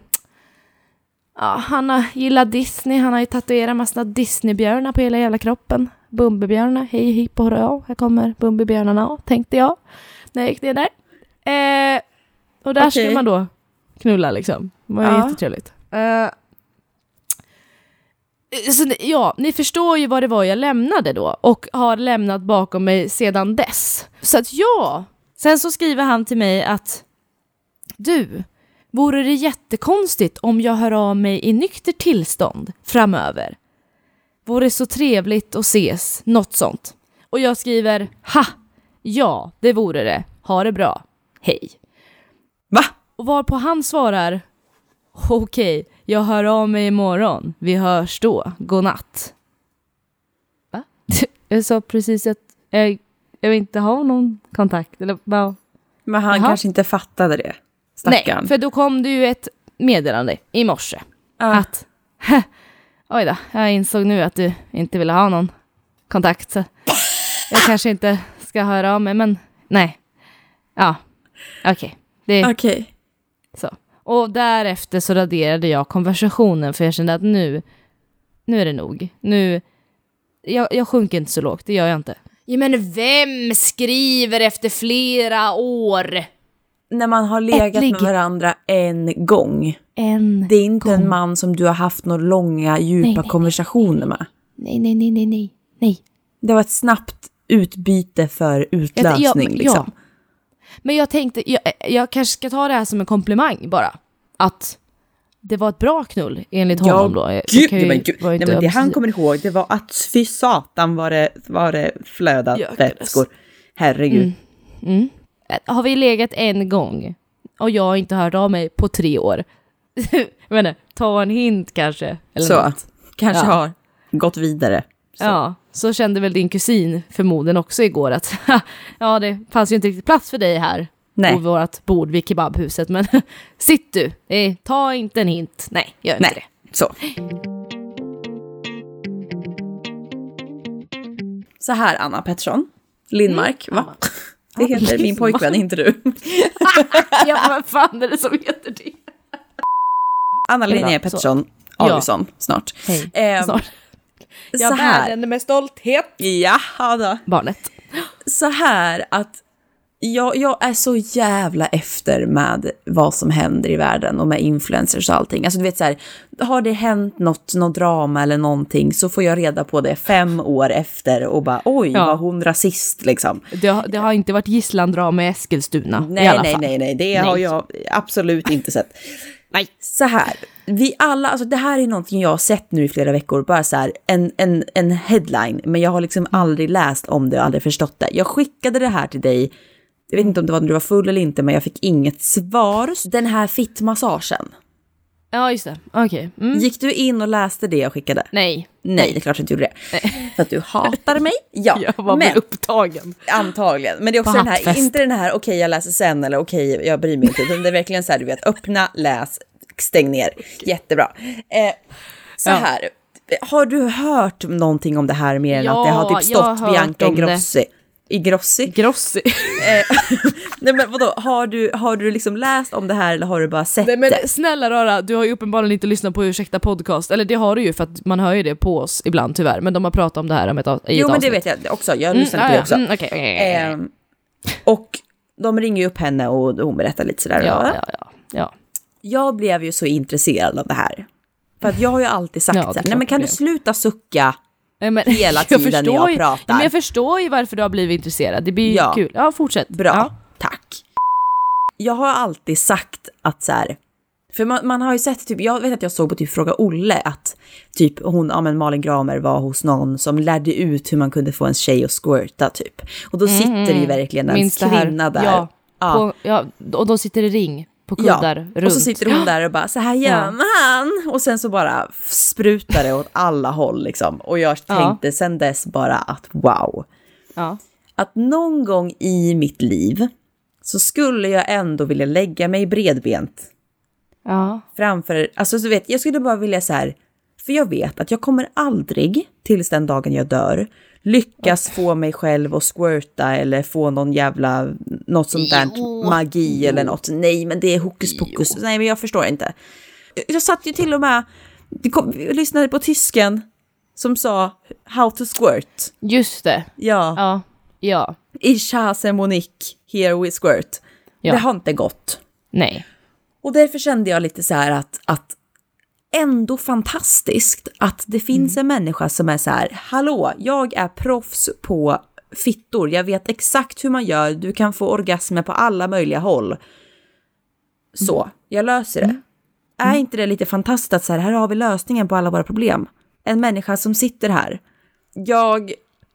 Ja, han har gillat Disney. Han har ju tatuerat massa Disneybjörnar på hela jävla kroppen. Bumbibjörnar, hej hipp och hurra. Här kommer Bumbibjörnarna, tänkte jag. När jag gick ner där. Eh, och där Okej. skulle man då knulla liksom. Det var Ja. jättetrevligt. Eh, så, ja, ni förstår ju vad det var jag lämnade då och har lämnat bakom mig sedan dess. Så att ja, sen så skriver han till mig att du, vore det jättekonstigt om jag hör av mig i nykter tillstånd framöver? Vore så trevligt att ses, något sånt. Och jag skriver ha, ja, det vore det. Ha det bra. Hej. Va? Och varpå han svarar Okej, jag hör av mig imorgon. Vi hörs då. Godnatt. Va? [LAUGHS] Jag sa precis att jag, jag vill inte ha någon kontakt. Eller bara... Men han Jaha. kanske inte fattade det. Nej, Stackarn. för då kom det ju ett meddelande i morse. Ja. Att [LAUGHS] oj då, jag insåg nu att du inte ville ha någon kontakt. Så jag kanske inte ska höra av mig, men nej. Ja, okej. Det Okej. Så. Och därefter så raderade jag konversationen för jag kände att nu, nu är det nog. Nu, jag, jag sjunker inte så lågt, det gör jag inte. Ja, men vem skriver efter flera år? När man har legat med varandra en gång. En... Det är inte gång. en man som du har haft några långa, djupa Nej, nej, nej, konversationer med. Nej, nej, nej, nej, nej. nej. Det var ett snabbt utbyte för utlösning Ja, men- liksom. ja. Men jag tänkte, jag, jag kanske ska ta det här som en komplimang bara. Att det var ett bra knull enligt honom då. Jag- jag Gud, ju- men gud. Nej, men det han kommer ihåg, det var att fy satan var det, var det flödat Jökades. vätskor. Herregud. Mm. Har vi legat en gång och jag har inte hört av mig på tre år. [LAUGHS] menar, ta en hint kanske. Eller Så, något. kanske Ja. har gått vidare. Så. Ja, så kände väl din kusin förmodligen också igår att [LAUGHS] ja, det fanns ju inte riktigt plats för dig här Nej. på vårt bord vid kebabhuset. Men [LAUGHS] sitt du, eh, ta inte en hint. Nej, gör inte Nej, så. Så här, Anna Pettersson. Lindmark, Mm. va? Det heter min pojkvän, inte du. [LAUGHS] ja, vad fan är det som heter det? Anna Eller Linnea så. Pettersson Ja. Augustsson, snart. Hej, Ehm, snart. Jag bär henne med stolthet. Jaha då. Barnet. Så här att jag, jag är så jävla efter med vad som händer i världen och med influencers och allting. Alltså du vet så här, har det hänt något, något drama eller någonting så får jag reda på det fem år efter och bara oj, Ja. var hon rasist liksom? Det har, det har inte varit gisslandrama i Eskilstuna i Nej, alla nej, fall. nej, nej, det har Nej. jag absolut inte sett. [LAUGHS] Nej. Så här, vi alla, alltså det här är någonting jag har sett nu i flera veckor, bara så här en, en, en headline, men jag har liksom aldrig läst om det och aldrig förstått det. Jag skickade det här till dig, jag vet inte om det var när du var full eller inte, men jag fick inget svar. Den här fittmassagen, Ja, just det. Okej. Mm. gick du in och läste det jag skickade? Nej. Nej, det är klart att du inte gjorde det. [LAUGHS] För att du hatar mig? Ja, [LAUGHS] Jag var men upptagen. Antagligen. Men det är också På den här, hattfest. inte den här okej jag läser sen eller okej jag bryr mig inte. Utan det är verkligen så här du vet öppna, läs, stäng ner. Jättebra. Eh, så Ja. här, har du hört någonting om det här mer än Ja, att det har typ stått Bianca om det. Ingrossi? Ingrossi? Grossi. [LAUGHS] Eh, [LAUGHS] nej men vadå, har du, har du liksom läst om det här eller har du bara sett Nej men det? snälla rara, du har ju uppenbarligen inte lyssnat på Ursäkta podcast, eller det har du ju för att man hör ju det på oss ibland tyvärr, men de har pratat om det här om ett, i ett Jo men det vet jag också, jag Mm, lyssnade på ja, det också. Mm, okej, okej. Ehm, och de ringer ju upp henne och hon berättar lite sådär. ja, ja, ja, ja. jag blev ju så intresserad av det här. För att jag har ju alltid sagt Ja, så det här, nej men kan du sluta sucka? Men, [LAUGHS] Hela jag tiden när förstår jag ju- pratar. Men jag förstår ju varför du har blivit intresserad, det blir ju Ja. kul. Ja, fortsätt. Bra, Ja. tack. Jag har alltid sagt att så här, för man, man har ju sett, typ, jag vet att jag såg på typ Fråga Olle att typ hon, ja men Malin Gramer var hos någon som lärde ut hur man kunde få en tjej att squirta typ. Och då sitter det ju verkligen en Mm, kvinna där. Ja, Ja. På, ja, och de sitter i ring på kuddar runt. och så sitter hon [GASPS] där och bara så här gör Ja. man. Och sen så bara sprutar det åt alla håll liksom. Och jag Ja. tänkte sen dess bara att wow. Ja. att någon gång i mitt liv så skulle jag ändå vilja lägga mig bredbent Ja. framför, alltså så vet, jag skulle bara vilja så här, för jag vet att jag kommer aldrig, tills den dagen jag dör, lyckas få mig själv att squirta eller få någon jävla, något sånt där magi eller något. Nej, men det är hokus pokus. Nej, men jag förstår inte. Jag satt ju till och med, kom, lyssnade på tysken som sa how to squirt. Just det. Ja, Ja. Ja. ich hasse Monique, here we squirt. Ja. Det har inte gått. Nej. Och därför kände jag lite så här att, att ändå fantastiskt att det finns en människa som är så här, hallå, jag är proffs på fittor, jag vet exakt hur man gör, du kan få orgasmer på alla möjliga håll. Så, jag löser det. Är inte det lite fantastiskt att så här, här har vi lösningen på alla våra problem? En människa som sitter här. Jag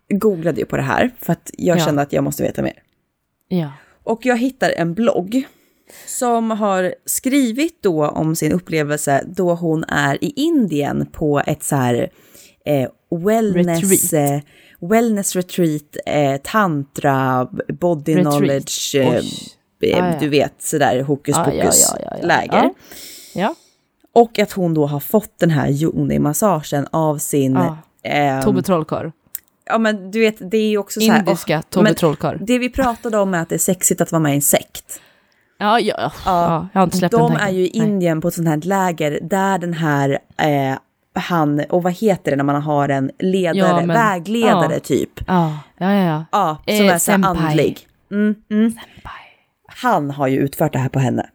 googlade ju på det här för att jag Ja. kände att jag måste veta mer. Ja. Och jag hittar en blogg som har skrivit då om sin upplevelse då hon är i Indien på ett så här eh, wellness, Retreat. eh, wellness retreat, eh, tantra, body Retreat. knowledge, eh, eh, Ah, ja. du vet sådär hokus ja, pokus ja, ja, läger. Ja. Och att hon då har fått den här yoni-massagen av sin... Ja. ehm, Tobbe Trollkarl. ja men du vet, det är ju också så här... Indiska Tobbe Trollkarl. Det vi pratade om är att det är sexigt att vara med i en sekt. Ja, ja, ja. ja. Jag har inte släppt den De tanken. är ju i Nej. Indien på ett sånt här läger där den här, eh, han, och vad heter det när man har en ledare, Ja, men- vägledare ja. typ. Ja, ja, ja. ja. Som Eh, är så andlig. Mm, mm. Han har ju utfört det här på henne.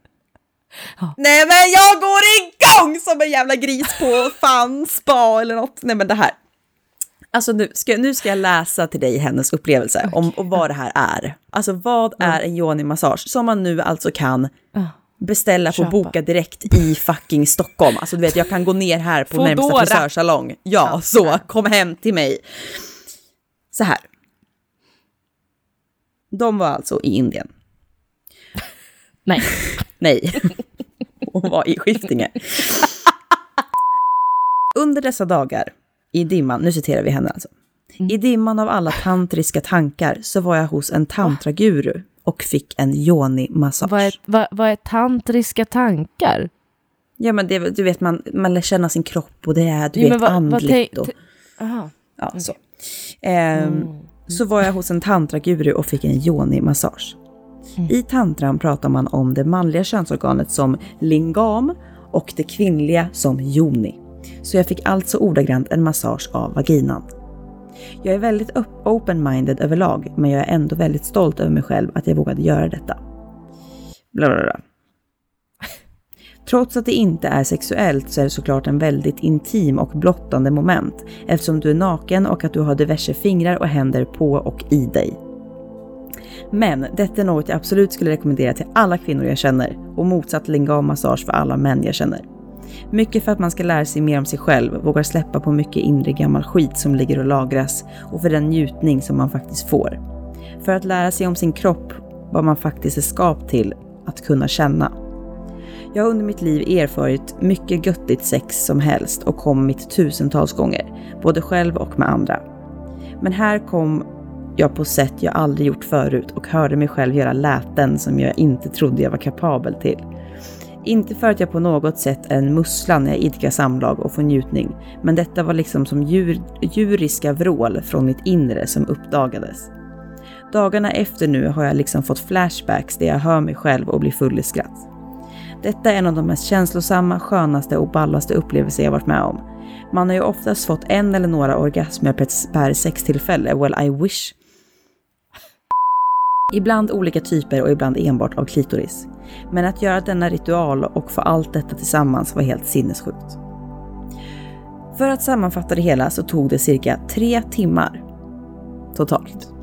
Ja. Nej men jag går igång som en jävla gris på fan spa eller något. Nej men det här. Alltså nu ska, nu ska jag läsa till dig hennes upplevelse om och vad det här är. Alltså vad är en yoni-massage som man nu alltså kan beställa på boka direkt i fucking Stockholm. Alltså du vet, jag kan gå ner här på närmsta frisörsalong. Ja, så kom hem till mig. Så här. De var alltså i Indien. Nej. Nej. Hon var i Skiftinge. Under dessa dagar, i dimman, nu citerar vi henne alltså. I dimman av alla tantriska tankar så var jag hos en tantraguru och fick en yoni-massage. Vad vad, vad är tantriska tankar? Ja men det, du vet, man, man lär känna sin kropp och det är, du Ja, vet, vad- vad andligt. tänk- och, Aha. ja, så. Ehm, Så var jag hos en tantraguru och fick en yoni-massage. I tantran pratar man om det manliga könsorganet som lingam och det kvinnliga som yoni. Så jag fick alltså ordagrant en massage av vaginan. Jag är väldigt open-minded överlag, men jag är ändå väldigt stolt över mig själv att jag vågade göra detta. Bla bla bla. [LAUGHS] Trots att det inte är sexuellt så är det såklart en väldigt intim och blottande moment eftersom du är naken och att du har diverse fingrar och händer på och i dig. Men detta är något jag absolut skulle rekommendera till alla kvinnor jag känner och motsatt lingam-massage för alla män jag känner. Mycket för att man ska lära sig mer om sig själv, vågar släppa på mycket inre gammal skit som ligger och lagras och för den njutning som man faktiskt får. För att lära sig om sin kropp, vad man faktiskt är skapt till att kunna känna. Jag har under mitt liv erfarit mycket göttigt sex som helst och kommit tusentals gånger, både själv och med andra. Men här kom jag på sätt jag aldrig gjort förut och hörde mig själv göra läten som jag inte trodde jag var kapabel till. Inte för att jag på något sätt är en mussla när jag idkar samlag och får njutning, men detta var liksom som djur, djuriska vrål från mitt inre som uppdagades. Dagarna efter nu har jag liksom fått flashbacks där jag hör mig själv och blir full i skratt. Detta är en av de mest känslosamma, skönaste och ballaste upplevelser jag varit med om. Man har ju oftast fått en eller några orgasmer per- per sextillfälle, well I wish. Ibland olika typer och ibland enbart av klitoris. Men att göra denna ritual och få allt detta tillsammans var helt sinnessjukt. För att sammanfatta det hela så tog det cirka tre timmar totalt.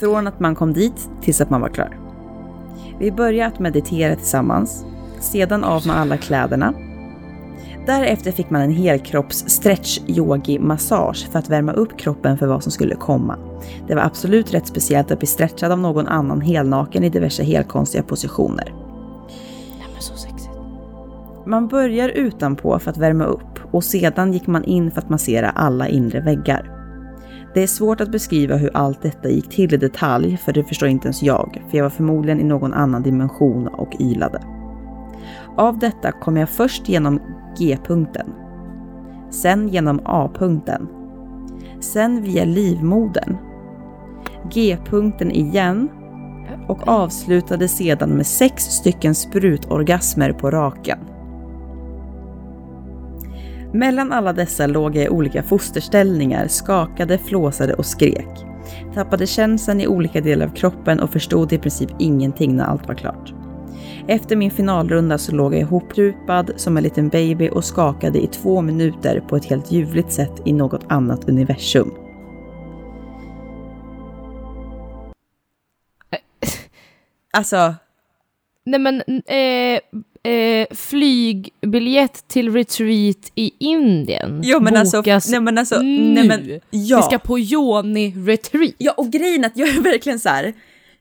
Från att man kom dit tills att man var klar. Vi började att meditera tillsammans, sedan av med alla kläderna. Därefter fick man en helkropps stretch yogi massage för att värma upp kroppen för vad som skulle komma. Det var absolut rätt speciellt att bli stretchad av någon annan helnaken i diverse helkonstiga positioner. Nej, men så sexigt. Man börjar utanpå för att värma upp och sedan gick man in för att massera alla inre väggar. Det är svårt att beskriva hur allt detta gick till i detalj, för det förstår inte ens jag, för jag var förmodligen i någon annan dimension och ylade. Av detta kom jag först genom G-punkten. Sen genom A-punkten. Sen via livmodern. G-punkten igen och avslutade sedan med sex stycken sprutorgasmer på raken. Mellan alla dessa låg jag i olika fosterställningar, skakade, flåsade och skrek. Tappade känseln i olika delar av kroppen och förstod i princip ingenting när allt var klart. Efter min finalrunda så låg jag ihoprupad som en liten baby och skakade i två minuter på ett helt ljuvligt sätt i något annat universum. Alltså, Nej men, eh, eh, flygbiljett till retreat i Indien Jo, men alltså- bokas nej, men alltså, nu. nej, men- ja. Vi ska på Yoni retreat. Ja, och grejen är att jag är verkligen så här.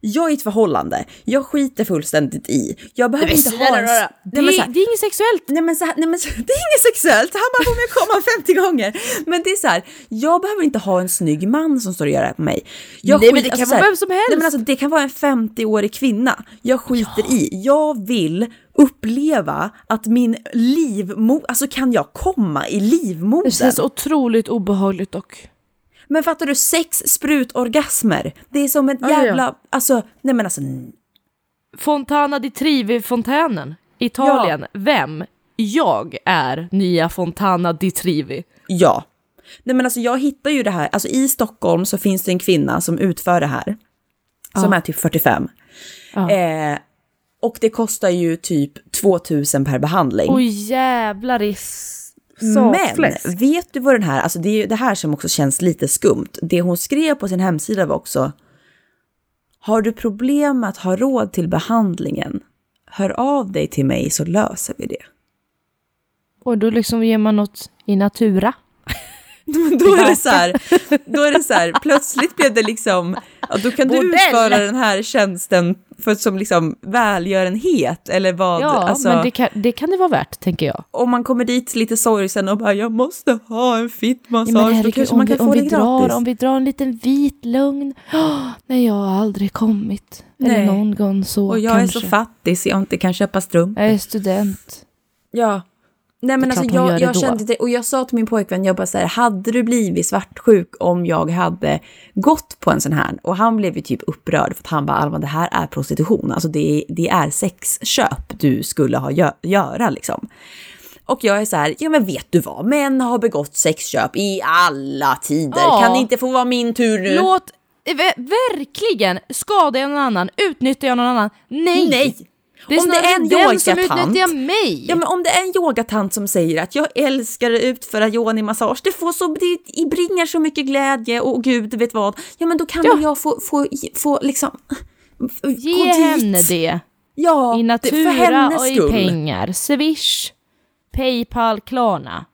Jag är i ett förhållande. Jag skiter fullständigt i. Jag behöver inte ha en... det, här, det är inget sexuellt. Nej men, så här, nej men så, [LAUGHS] det är inget sexuellt, han bara får mig komma 50 gånger. Men det är så här, jag behöver inte ha en snygg man som står och gör det här på mig. Jag Nej, men det kan så vara vem som helst. Nej men alltså det kan vara en 50-årig kvinna. Jag skiter i. Jag vill uppleva att min livmoder, alltså kan jag komma i Det livmodern? känns otroligt obehagligt dock. Men fattar du, sex sprutorgasmer. Det är som ett Ja, ja, ja. jävla, alltså, nej men alltså, Fontana di Trevi-fontänen. Italien. Vem? Jag är nya Fontana di Trevi. ja. Nej men alltså jag hittar ju det här, alltså i Stockholm så finns det en kvinna som utför det här. Som Ja. är typ 45. Ja. Eh, och det kostar ju typ 2000 per behandling. Oj jävlar i Men sakfläsk. vet du vad den här, alltså det är ju det här som också känns lite skumt. Det hon skrev på sin hemsida var också Har du problem med att ha råd till behandlingen? Hör av dig till mig så löser vi det. Och då liksom ger man något i natura. [LAUGHS] Då är det så här, då är det så här, plötsligt blev det liksom, ja, då kan du Bordell. utföra den här tjänsten för som liksom välgörenhet eller vad, Ja, alltså, men det kan, det kan det vara värt, tänker jag. om man kommer dit lite sorgsen och bara jag måste ha en fittmassage, Ja, då kanske man vi, kan om, få vi det drar, gratis. om vi drar en liten vit lögn. Oh, nej, jag har aldrig kommit. Eller Nej. någon gång så och jag kanske. är så fattig så jag inte kan köpa strumpor. Jag är student. Ja. Nej men alltså jag, jag kände det och jag sa till min pojkvän, jag bara så här, hade du blivit svartsjuk om jag hade gått på en sån här? Och han blev ju typ upprörd för att han bara, Alma det här är prostitution, alltså det, är- det är sexköp du skulle ha gö- göra liksom. Och jag är så här, ja men vet du vad, män har begått sexköp i alla tider, Ja. kan det inte få vara min tur nu? Låt eh, ver- verkligen skada jag någon annan, utnyttjar jag någon annan. Nej! Nej! Det är Om det är en den som yogatant- utnyttjar mig. Ja men om det är en yogatant som säger att jag älskar att utföra yoni-massage, det, får så, det bringar så mycket glädje och gud vet vad. Ja men då kan Ja. jag få, få, få liksom... gå Ge dit. henne det. Ja, I för natura hennes och i skull. pengar. Swish, Paypal, Klarna.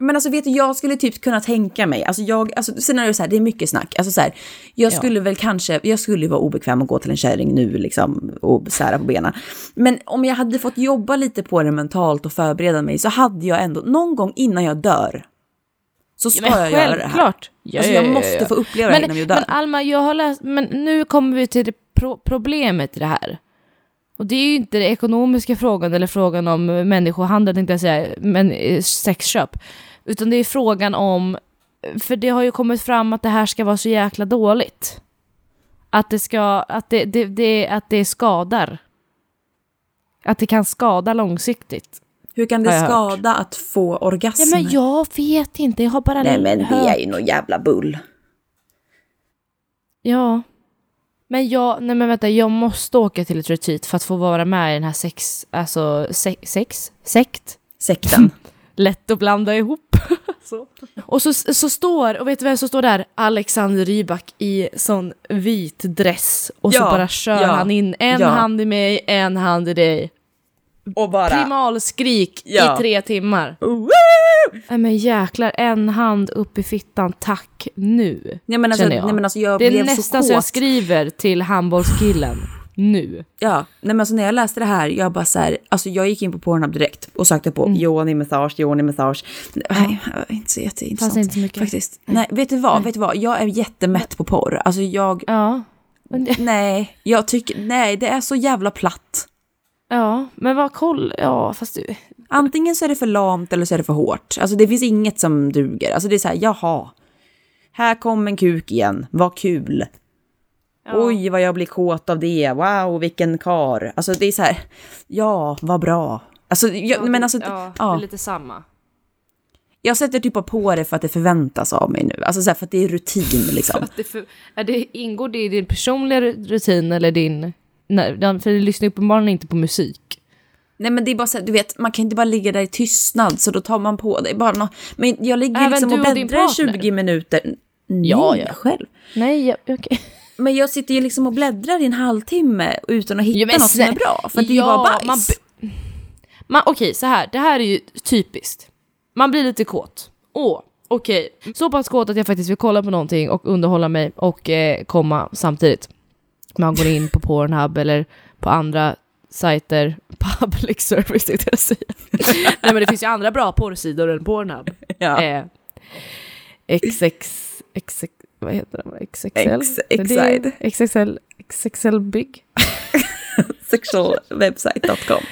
Men alltså vet du, jag skulle typ kunna tänka mig, alltså jag, alltså sen är det så här, det är mycket snack, alltså så här, jag Ja. skulle väl kanske, jag skulle vara obekväm att gå till en kärring nu liksom och sära på benen. Men om jag hade fått jobba lite på det mentalt och förbereda mig så hade jag ändå, någon gång innan jag dör, så ska jag göra det här. Ja, Alltså ja, jag ja, måste ja. få uppleva det men, innan jag dör. Men Alma, jag har läst, men nu kommer vi till det pro problemet i det här. Och det är ju inte den ekonomiska frågan eller frågan om människohandel, tänkte jag säga, men eh, sexköp. Utan det är frågan om, för det har ju kommit fram att det här ska vara så jäkla dåligt. Att det ska, att det, det, det, att det skadar. Att det kan skada långsiktigt. Hur kan det jag hört. skada att få Ja orgasmer? men jag vet inte, jag har bara Nej men det hört. är ju någon jävla bull. Ja. Men jag, nej men vänta, jag måste åka till ett retreat för att få vara med i den här sex, alltså se, sex, sekt. Sekten. Lätt att blanda ihop. [LAUGHS] så. Och så, så står, och vet du vem som står där? Alexander Rybak i sån vit dress. Och så Ja, bara kör ja, han in en ja. hand i mig, en hand i dig. Och bara... Primalskrik Ja. i tre timmar. Woo! Nej men jäklar, en hand upp i fittan, tack nu. Nej men alltså, jag. nej, men alltså jag Det är nästan så så jag skriver till handbollskillen. Nu. Ja, nej men alltså när jag läste det här, jag bara så här, alltså jag gick in på Pornhub direkt och sökte på Mm. yoni massage, yoni massage. Nej, inte så jätteintressant. Fanns inte så mycket. Faktiskt. Nej, vet du vad, vet du vad, jag är jättemätt på porr. Alltså jag, Ja. Nej, jag tycker, nej, det är så jävla platt. ja, men vad koll, ja fast du. Antingen så är det för lamt eller så är det för hårt. Alltså det finns inget som duger. Alltså det är så här, jaha. Här kom en kuk igen, vad kul. Oj, vad jag blir kåt av det. Wow, vilken kar. Alltså det är så här, ja, vad bra. Alltså, jag, men alltså, ja, det är lite samma. jag sätter typ på det för att det förväntas av mig nu. Alltså så här, för att det är rutin [LAUGHS] liksom. Det för, är det, ingår det i din personliga rutin eller din... Nej, för du lyssnar uppenbarligen inte på musik. Nej men det är bara så här, du vet, man kan inte bara ligga där i tystnad så då tar man på det. Bara nå- men jag ligger Även liksom och partner? 20 minuter. Nej, Ja, ja. själv. Nej, ja, okej. Men jag sitter ju liksom och bläddrar i en halvtimme utan att hitta men något som är bra. För att det är ju bara bajs. Man, man, okej, så här. Det här är ju typiskt. Man blir lite kåt. Åh, okej. Så pass kåt att jag faktiskt vill kolla på någonting och underhålla mig och eh, komma samtidigt. Man går in på Pornhub eller på andra sajter, [LAUGHS] public service tänkte jag säga. [LAUGHS] Nej men det finns ju andra bra porrsidor än Pornhub. ja. Eh, XX, XX, vad heter det? XXL? X- Det är Xide. XXL, XXL Big? [LAUGHS] Sexualwebsite.com.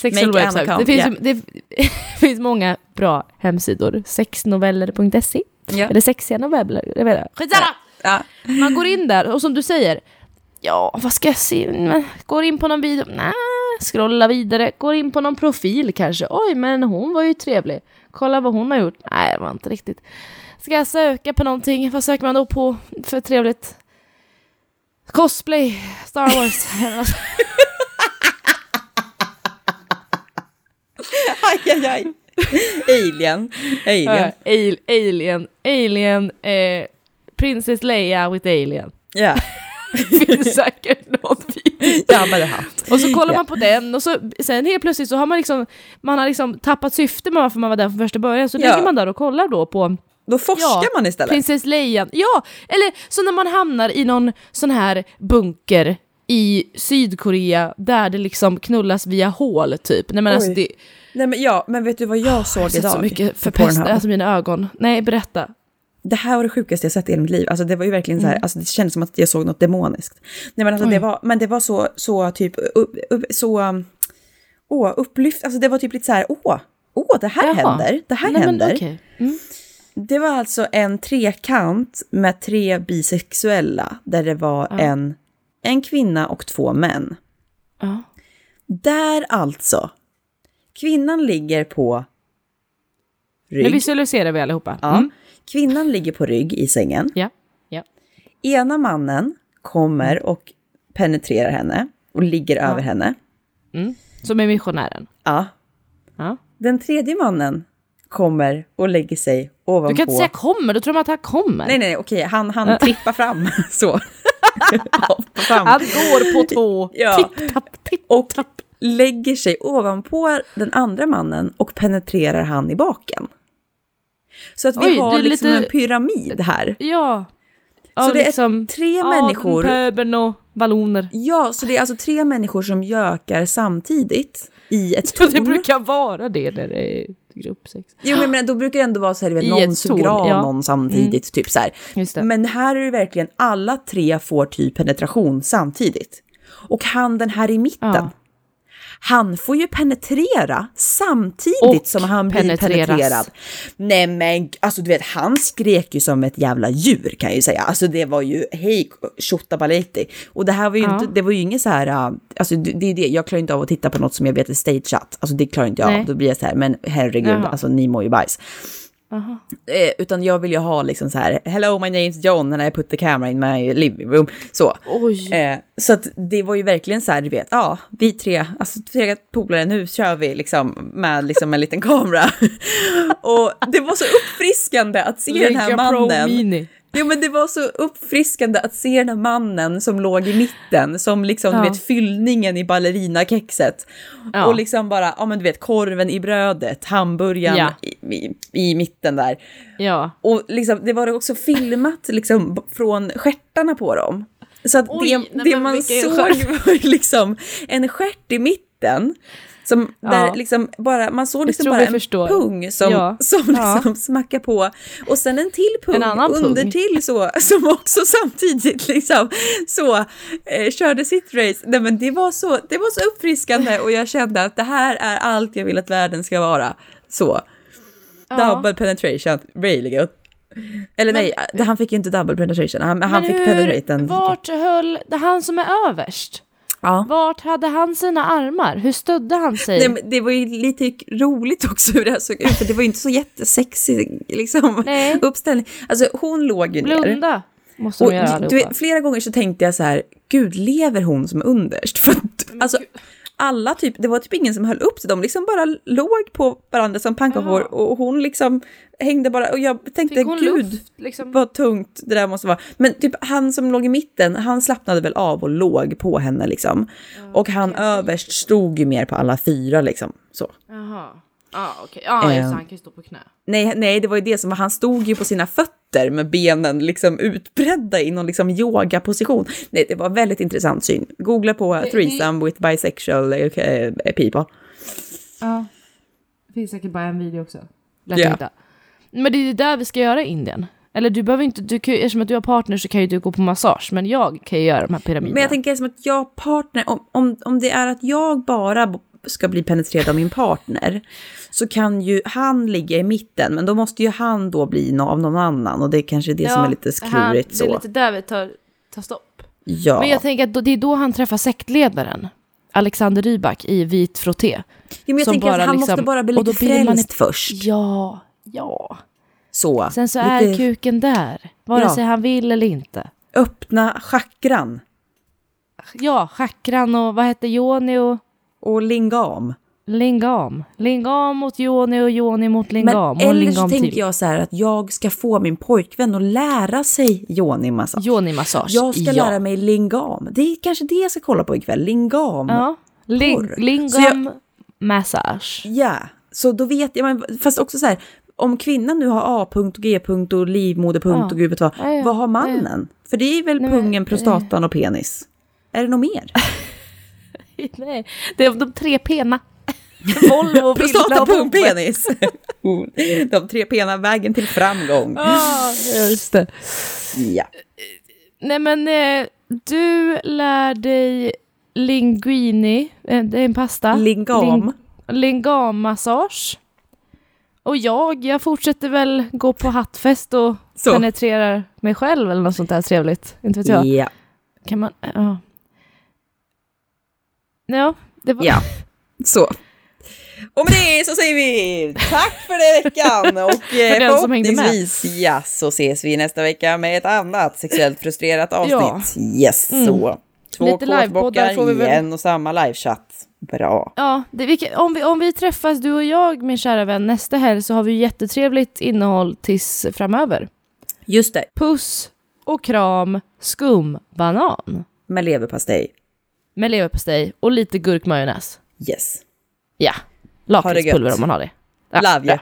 Sexual website. Det finns, ju- det [LAUGHS] finns många bra hemsidor. Sexnoveller.se Ja. eller sexiga noveller. Skitsamma! Ja. Man går in där [LAUGHS] och som du säger, ja vad ska jag se? Går in på någon video, nej, scrolla vidare. Går in på någon profil kanske, oj men hon var ju trevlig. Kolla vad hon har gjort, nej det var inte riktigt. Ska jag söka på någonting, vad söker man då på för trevligt? Cosplay, Star Wars. [LAUGHS] Aj, aj, aj. Alien. Alien. Al- alien, alien, eh, Princess Leia with alien. Ja. [LAUGHS] [LAUGHS] finns säkert någon video. Ja, men det haft. Och så kollar Ja. man på den och så sen helt plötsligt så har man liksom, man har liksom tappat syfte med varför man var där från första början. Så Ja. ligger man där och kollar då på Då forskar Ja, man istället. Princess Leia. Ja, eller så när man hamnar i någon sån här bunker i Sydkorea där det liksom knullas via hål typ. Nej men alltså Oj. det Nej, men ja, men vet du vad jag såg jag idag? så mycket förpest, alltså mina ögon. Nej, berätta. Det här var det sjukaste jag sett i hela mitt liv. Alltså det var ju verkligen så Mm. här, alltså det kändes som att jag såg något demoniskt. Nej men alltså det var, men det var så, så typ, upp, upp, så, um, åh, upplyft, alltså det var typ lite så här, åh, åh, det här Jaha. händer, det här Nej, men händer. okej. Mm. Det var alltså en trekant med tre bisexuella, där det var en, en kvinna och två män. Ja. Där alltså, kvinnan ligger på Nu rygg. visualiserar vi allihopa. Ja. Mm. Kvinnan ligger på rygg i sängen. Ja. ja. Ena mannen kommer Mm. och penetrerar henne och ligger över henne. Mm. Som är missionären. Ja. Ja. Den tredje mannen kommer och lägger sig ovanpå. Du kan inte säga kommer, då tror man att han kommer. Nej, nej, okej, han, han trippar fram [LAUGHS] så. Fram. [LAUGHS] Han går på två. Ja. Tipp, tapp, tipp, och tapp. lägger sig ovanpå den andra mannen och penetrerar han i baken. Så att vi Oj, har är liksom lite- en pyramid här. Ja. Så Av det är liksom tre adeln, människor. pöbeln och balloner. Ja, så det är alltså tre människor som gökar samtidigt i ett [LAUGHS] Så det torn. brukar vara det när det är gruppsex. Jo, men då brukar det ändå vara så här, vet, någon suger torn, av ja. någon samtidigt, typ så här. Men här är det verkligen alla tre får typ penetration samtidigt. Och han den här i mitten, Ja. Han får ju penetrera samtidigt Och som han blir penetrerad. Nej men alltså du vet, han skrek ju som ett jävla djur kan jag ju säga. Alltså det var ju hej tjottabaleti. Och det här var ju Ja. inte, det var ju inget så här, uh, alltså det, det är det, jag klarar inte av att titta på något som jag vet är stageat. Alltså det klarar inte jag av, då blir jag så här, men herregud, Jaha. alltså ni mår ju bajs. Eh, utan jag vill ju ha liksom så här, hello my name's John and I put the camera in my living room. Så. Oj. Eh, så att det var ju verkligen så här, du vet, ja, vi tre, alltså tre polare, nu kör vi liksom med liksom en liten kamera. [LAUGHS] och det var så uppfriskande att se den här mannen. Ja men det var så uppfriskande att se den här mannen som låg i mitten, som liksom, Ja. du vet, fyllningen i ballerinakexet. Ja. Och liksom bara, ja men du vet, korven i brödet, hamburgaren Ja. i, i, i mitten där. Ja. Och liksom, det var också filmat liksom, från stjärtarna på dem. Så att Oj, det, nej, det man såg [LAUGHS] var liksom en stjärt i mitten. Som Ja. där liksom bara, man såg liksom bara en förstår. pung som, Ja. [LAUGHS] som Ja. liksom smackar på. Och sen en till pung En annan pung. under till så, [LAUGHS] som också samtidigt liksom så eh, körde sitt race. Nej men det var, så, det var så uppfriskande och jag kände att det här är allt jag vill att världen ska vara. Så. Ja. Double penetration, really good. Eller nej, han fick ju inte double penetration, han, han fick penetrate den. vart höll det han som är överst? Ja. Vart hade han sina armar? Hur stödde han sig? Nej, men det var ju lite roligt också hur det här såg ut, för det var ju inte så jättesexig liksom, Nej. uppställning. Alltså hon låg ju ner. Blunda måste Och göra du vet, flera gånger så tänkte jag så här, gud lever hon som underst? För alltså, alla typ, det var typ ingen som höll upp sig, de liksom bara låg på varandra som pannkakor och hon liksom hängde bara, och jag tänkte gud luft? Liksom? vad tungt det där måste vara. Men typ han som låg i mitten, han slappnade väl av och låg på henne liksom. och han överst stod ju mer på alla fyra liksom. Så. Jaha. Ja, okej. Ja, just det, Ehm. han kan ju stå på knä. Nej, nej, det var ju det som var, han stod ju på sina fötter med benen liksom utbredda i någon liksom yogaposition. Nej, det var väldigt intressant syn. Googla på threesome with bisexual eh, people. Ja. Det finns säkert bara en video också. Ja. Yeah. Men det är där vi ska göra i Indien. Eller du behöver inte, du kan, eftersom att du har partner så kan ju du gå på massage, men jag kan ju göra de här pyramiderna. Men jag tänker som att jag partner, om, om, om det är att jag bara ska bli penetrerad av min partner, så kan ju han ligga i mitten, men då måste ju han då bli av någon annan och det är kanske det som är lite han- sklurigt Det så. är lite där vi tar, tar stopp. Ja. Men jag tänker att det är då han träffar sektledaren. Alexander Rybak i vit frotté. men jag tänker att han liksom- måste bara bli och då lite blir man frälst först. Ja, ja. Så. Sen så lite är kuken där, vare Ja. sig han vill eller inte. öppna chakran Ja, chakran och vad heter yoni och och lingam. Lingam. Lingam mot yoni och yoni mot Men lingam. och eller så tänker jag så här att jag ska få min pojkvän att lära sig yoni-massage. Yoni-massage. Jag ska ja. lära mig lingam. Det är kanske det jag ska kolla på ikväll. Lingam. Ja. Ling, lingam massage. Ja, så då vet jag, men fast också så här, om kvinnan nu har A-punkt och G-punkt och livmoderpunkt Ja. och gud vet vad, Ja, ja. vad har mannen? För det är väl Nej, men- pungen, prostatan och penis? Är det något mer? [LAUGHS] Nej, det är de tre pena. Volvo, Prostata, pung, penis! [LAUGHS] De tre pena, vägen till framgång. Ja, just det. Ja. Nej men eh, du lär dig linguini, eh, det är en pasta. Lingam. Ling- lingammassage. Och jag, jag fortsätter väl gå på hattfest och Så. penetrerar mig själv eller något sånt där trevligt. Inte vet jag. Ja. Kan man, ja. Ja, det var... ja, så. Och med det så säger vi tack för den veckan [LAUGHS] och eh, den som hängde med. förhoppningsvis ja, så ses vi nästa vecka med ett annat sexuellt frustrerat avsnitt. Ja. Yes, Mm. så. Två Lite livepoddar kåtbockar i väl- en och samma livechatt. Bra. Ja, det, vi, om, vi, om vi träffas du och jag min kära vän nästa helg så har vi jättetrevligt innehåll tills framöver. Just det, Puss och kram, skum, banan. med leverpastej. Med leverpastej och lite gurkmajonnäs. Yes. Ja, lakritspulver om man har det. Ja, Love you.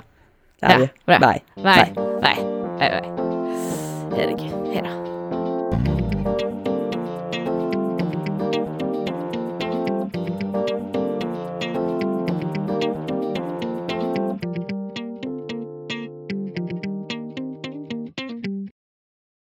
bra. Love you. Bra. Bye. Bye. Bye. Bye. Bye. Herregud. Hej då.